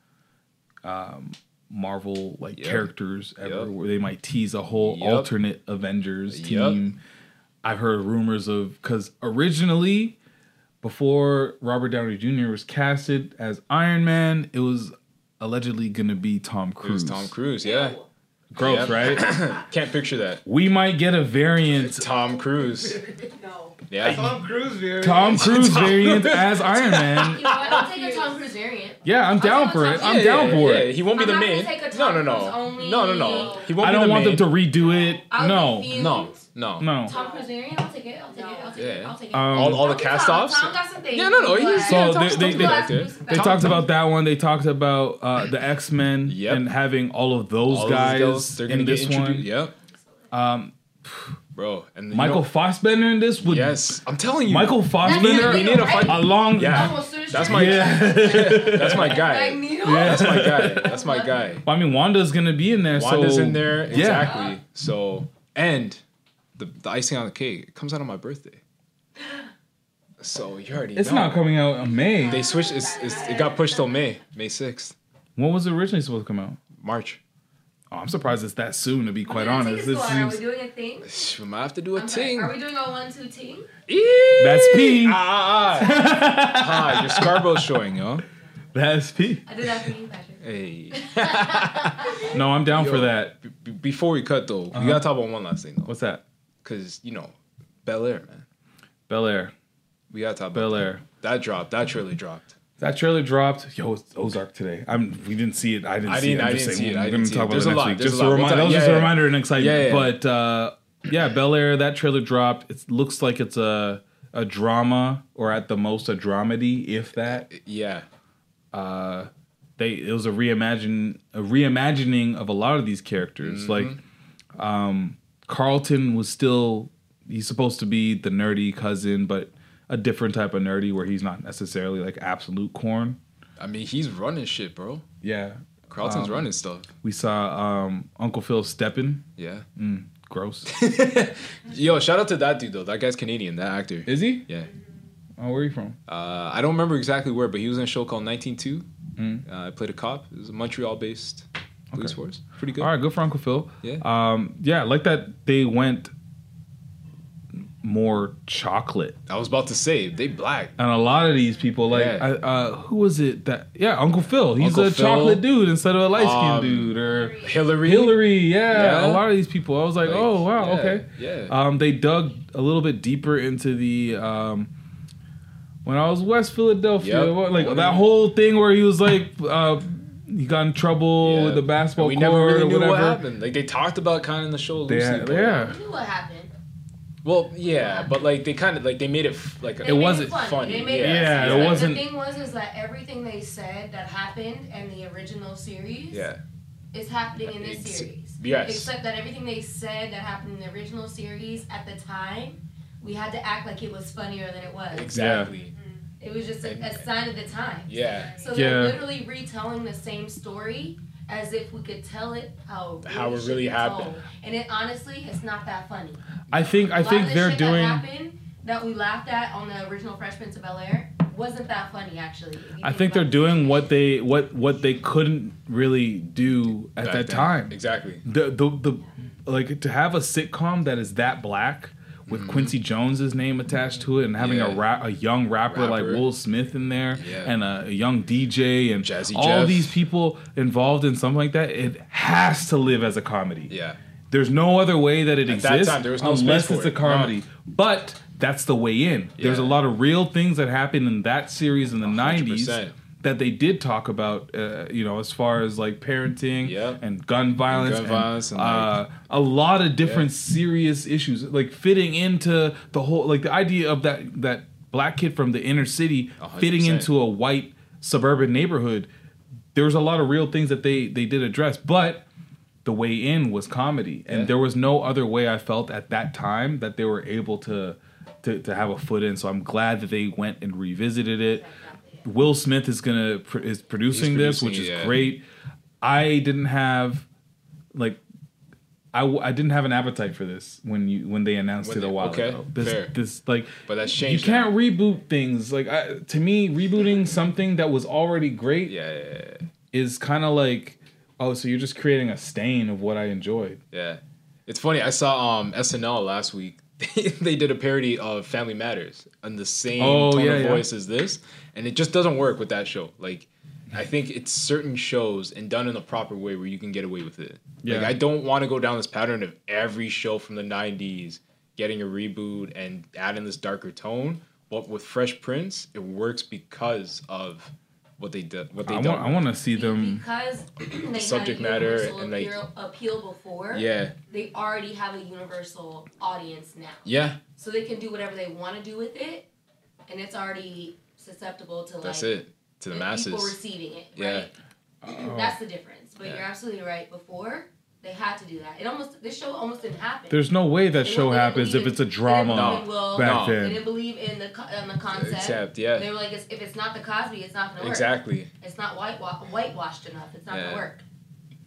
um, Marvel like Yep. characters ever, Yep. where they might tease a whole Yep. alternate Avengers Yep. team. I've heard rumors of because originally, before Robert Downey Jr. was casted as Iron Man, it was allegedly going to be Tom It Cruise. was Tom Cruise. Yeah. Gross, Yep. right? Can't picture that. We might get a variant Tom Cruise. No. Yeah. Tom Cruise variant. Tom Cruise variant as Iron Man. You know what? I'll take a Tom Cruise variant. Yeah, I'm down for it. I'm Yeah, down yeah, for yeah. it. He won't be I'm the not main. gonna take a No, no, Tom no. Only- No, no, no. He won't I be don't want main. them to redo it. I'll No, be No, no. no. Tom Cruise. I'll take it. I'll take it. I'll take it. I'll take it. Um, all, all the Tom- cast offs. Tom got some things. Yeah, no, no. He's, So yeah, they, Tom's- they, Tom's they, back there. they Tom- talked about that one. They talked about uh, the X Men Yep. and having all of those all guys those girls, they're gonna in get this one. Yep. Um, Bro, and you Michael know- Fassbender in this would Yes, I'm telling you. Michael Fassbender We need a fight. along. Yeah, that's my Yeah. that's my guy. Magneto? That's my guy. That's my guy. I mean, Wanda's gonna be in there. Wanda's so, in there Yeah. exactly. So and the the icing on the cake it comes out on my birthday. So you already It's know. not coming out in May. They switched. It's, it's, it got pushed till May, May sixth, When was it originally supposed to come out? March. Oh, I'm surprised it's that soon. To be quite Are we honest, doing a this squad? Are we seems doing a thing? We might have to do a I'm sorry, ting. Are we doing a one-two team? that's P. Ah, ah, ah. ah, your Scarborough's showing, yo. That's P. I did that for you, Patrick. Hey. No, I'm down Yo, for that. b- b- before we cut though, Uh-huh. we gotta talk about one last thing though, What's that? Because you know, Bel Air, man. Bel Air. We gotta talk Bel. Air. That dropped. That trailer dropped. That trailer dropped. Yo, Ozark today. I'm. We didn't see it. I didn't I see didn't- it. I'm I just didn't saying see it. I We're didn't gonna see talk it. about There's it next week. There's Just a a reminder. That was yeah, just a reminder and excitement. Yeah, yeah. But uh, yeah, Bel Air. That trailer dropped. It looks like it's a a drama or at the most a dramedy, if that. Yeah. Uh, they it was a reimagine a reimagining of a lot of these characters. Mm-hmm. Like, um, Carlton was still he's supposed to be the nerdy cousin, but a different type of nerdy where he's not necessarily like absolute corn. I mean, he's running shit, bro. Yeah, Carlton's Um, running stuff. We saw um, Uncle Phil stepping. Yeah. Mm, gross. Yo, shout out to that dude though. That guy's Canadian. That actor. Is he? Yeah. Oh, where are you from? Uh, I don't remember exactly where, but he was in a show called 192. Mm. Uh, I played a cop. It was a Montreal-based police Okay. force. Pretty good. All right, good for Uncle Phil. Yeah. Um, yeah, I like that they went more chocolate. I was about to say they black. And a lot of these people, like, Yeah. I, uh, who was it that? Yeah, Uncle Phil. He's Uncle a Phil. chocolate dude instead of a light skinned Um, dude. Or Hilary. Hilary, yeah, Yeah. A lot of these people. I was like, Like, oh wow, yeah, okay. yeah. Um, they dug a little bit deeper into the um, when I was West Philadelphia, Yep. like that whole thing where he was like, uh, he got in trouble Yeah. with the basketball we court never really or knew whatever. what happened. Like they talked about kind of in the show. They loosely, had- yeah. We knew what happened. Well, yeah, but like they kind of like they made it f- like They it wasn't funny. funny. They made Yeah, it funny. wasn't- The thing was is that everything they said that happened in the original series Yeah. is happening in this Ex- series. yes. Except that everything they said that happened in the original series at the time, we had to act like it was funnier than it was. Exactly. It was just a, a sign of the time. Yeah. So they're Yeah. literally retelling the same story as if we could tell it how it How it really happened. told. And it honestly, it's not that funny. I think I A lot think of the they're shit doing. that happened that we laughed at on the original Fresh Prince of Bel Air wasn't that funny actually. If I think think they're about doing what they what what they couldn't really do at Back that then. time. Exactly. The the the like to have a sitcom that is that black with Quincy Jones's name attached to it and having a Mm-hmm. Rap a young rapper, like Will Smith in there Yeah. and a, a young DJ and Jazzy all Jeff. these people involved in something like that, it has to live as a comedy. Yeah. There's no other way that it At that exists time, there was no unless space it's a comedy. But that's the way in. There's a lot of real things that happened in that series in the 90s 100%. That they did talk about, uh, you know, as far as like parenting Yep. and gun violence, gun violence and, uh, a lot of different serious issues, like fitting into the whole, like the idea of that that black kid from the inner city hundred fitting into a white suburban neighborhood. There was a lot of real things that they they did address, but the way in was comedy, and Yeah. there was no other way I felt at that time that they were able to to, to have a foot in. So I'm glad that they went and revisited it. Will Smith is gonna is producing this, producing which is yeah. great. I didn't have like. I, w- I didn't have an appetite for this when you when they announced When it a while okay, ago. This fair. this like But that's changed. you changed can't reboot things like I, to me rebooting something that was already great Yeah, is kind of like oh so you're just creating a stain of what I enjoyed. Yeah, it's funny. I saw um SNL last week. they did a parody of Family Matters on the same Oh, tone yeah, of yeah. voice as this, and it just doesn't work with that show. Like, I think it's certain shows and done in the proper way where you can get away with it. Like, Yeah. I don't want to go down this pattern of every show from the '90s getting a reboot and adding this darker tone. But with Fresh Prince, it works because of what they did. What they I done. want I want to see them. because they subject had a matter universal and, like- appeal, appeal before. Yeah. they already have a universal audience now. Yeah. so they can do whatever they want to do with it, and it's already susceptible to That's like it to the the masses. people receiving it. Yeah. Right? That's the difference. But Yeah. you're absolutely right. Before they had to do that. It almost this show almost didn't happen. There's no way that They show didn't- they didn't happens if it's a drama they didn't believe in Will. back They then. didn't believe in the in the concept. Concept, yeah. They were like, if it's not the Cosby, it's not gonna work. Exactly. It's not whitewa- whitewashed enough. It's not Yeah. gonna work.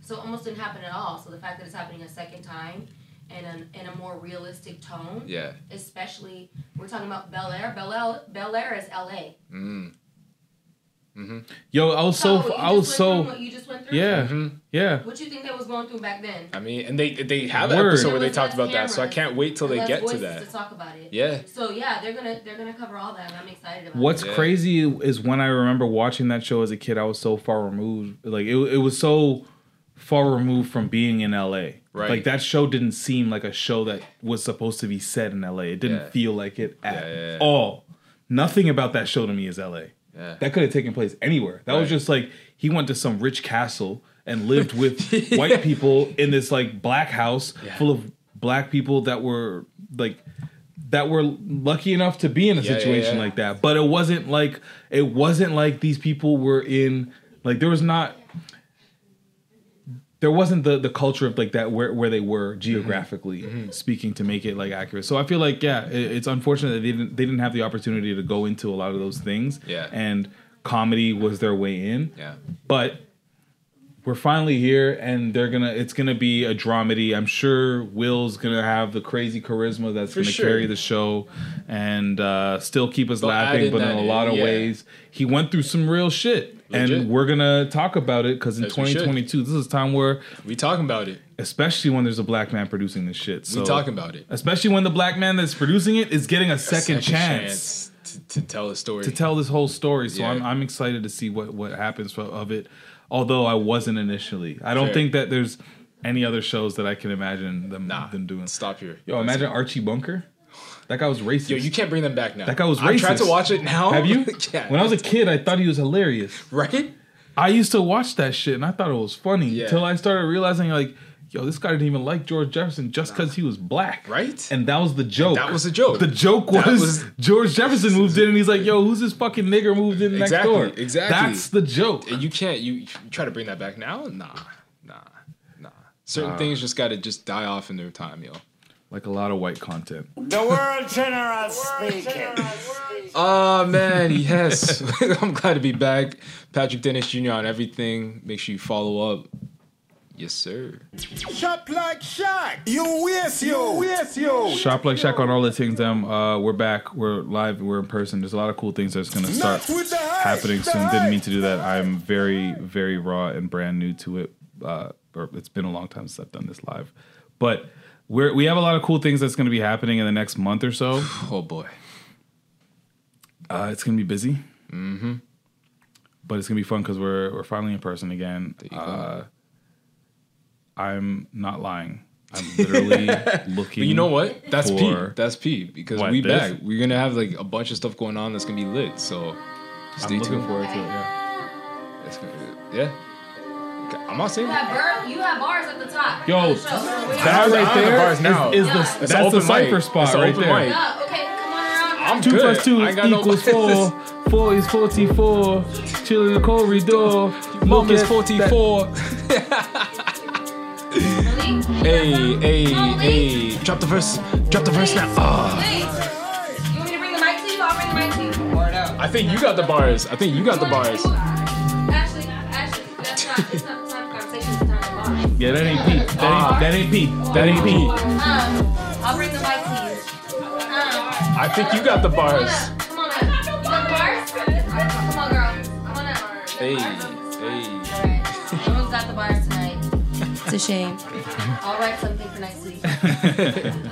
So it almost didn't happen at all. So the fact that it's happening a second time and an, in a more realistic tone. Yeah. Especially we're talking about Bel Air. Bel Air, Bel Air is L.A. Mm. Mm-hmm. Yo, I was so So, you I was just went so through what you just went through? yeah yeah. What you think they was going through back then? I mean, and they they have an Word. episode where they talked less about that, so I can't wait till they get to that. To talk about it. Yeah. So yeah, they're gonna they're gonna cover all that, and I'm excited about What's it. crazy is when I remember watching that show as a kid, I was so far removed. Like it, it was so far removed from being in LA. Right. Like that show didn't seem like a show that was supposed to be set in LA. It didn't Yeah. feel like it at Yeah, yeah, yeah. all. Nothing about that show to me is LA. Yeah. That could have taken place anywhere. That was just like he went to some rich castle and lived with white people in this like black house full of black people that were like that were lucky enough to be in a Yeah, yeah, situation yeah. like that. But it wasn't like it wasn't like these people were in like there was not there wasn't the the culture of like that where where they were Mm-hmm. geographically speaking to make it like accurate. So I feel like yeah, it, it's unfortunate that they didn't they didn't have the opportunity to go into a lot of those things. Yeah. And comedy was their way in. Yeah. But we're finally here and they're gonna it's gonna be a dramedy. I'm sure Will's gonna have the crazy charisma that's For gonna sure. carry the show and uh, still keep us They'll laughing, but in a in, lot of yeah. ways. He went through some real shit. Legit. And we're gonna talk about it because in As 2022, this is a time where we talking about it, especially when there's a black man producing this shit. So, We talking about it. especially when the black man that's producing it is getting a second, chance, to, to tell a story. to tell this whole story. So Yeah. I'm I'm excited to see what what happens of it. Although I wasn't initially, I don't Fair. think that there's any other shows that I can imagine them them doing. Stop here. Yo, imagine Archie Bunker. That guy was racist. Yo, you can't bring them back now. That guy was racist. I tried to watch it now. Have you? yeah. When I was a kid, I thought he was hilarious. Right? I used to watch that shit and I thought it was funny Yeah. until I started realizing like, yo, this guy didn't even like George Jefferson just because he was black. Right? And that was the joke. That was the joke. The joke was, was- George Jefferson moved in and he's like, yo, who's this fucking nigger moved in next exactly. door? Exactly. That's the joke. And you can't. You, you try to bring that back now? Nah. Nah. Nah. Certain Nah. things just got to just die off in their time, yo. Like a lot of white content. The world general speaking. Oh man, yes. I'm glad to be back. Patrick Dennis Jr. on everything. Make sure you follow up. Yes, sir. Shop like Shaq. You waste you. Waste you. Shop like Shaq on all the things. Them. Uh, we're back. We're live. We're in person. There's a lot of cool things that's gonna start Not with the hype, happening the soon. Didn't mean to do that. I'm very, very raw and brand new to it. Uh, or it's been a long time since I've done this live, but we're we have a lot of cool things that's gonna be happening in the next month or so. Oh boy. Uh, it's gonna be busy. Mm-hmm. but it's gonna be fun because we're we're finally in person again. Uh, I'm not lying. I'm literally looking. But you know what? That's P. That's P. Because What, we this? back. We're gonna have like a bunch of stuff going on that's gonna be lit. So stay I'm tuned. forward to it. Yeah. It's gonna- uh, yeah. I'm not You saying have, bar, you have bars at the top. Yo, the show. Where you- that right I have the bars now. is Yeah. the It's that's an the open cipher mic. spot It's right open there. mic. Yeah, okay, come on around. I'm Two good. plus two I ain't got no- equals four. Four is forty-four. Chill in the corridor. Mom is 44. Hey, hey, hey. Drop the verse. Drop the verse now. Wait. You want me to bring the mic to you? I'll bring the mic to you. I think you got the bars. I think you got the bars. Ashley, Ashley, that's not, it's not the time for conversation, it's time for bars. Yeah, that ain't Pete. That ain't, that Pete. That ain't Pete. Um, I'll bring the mic to you. Um, I think you got the bars. come on now. You got the bars? Come on, girl. Come on now. Hey, hey. It's a shame. I'll write something for next week.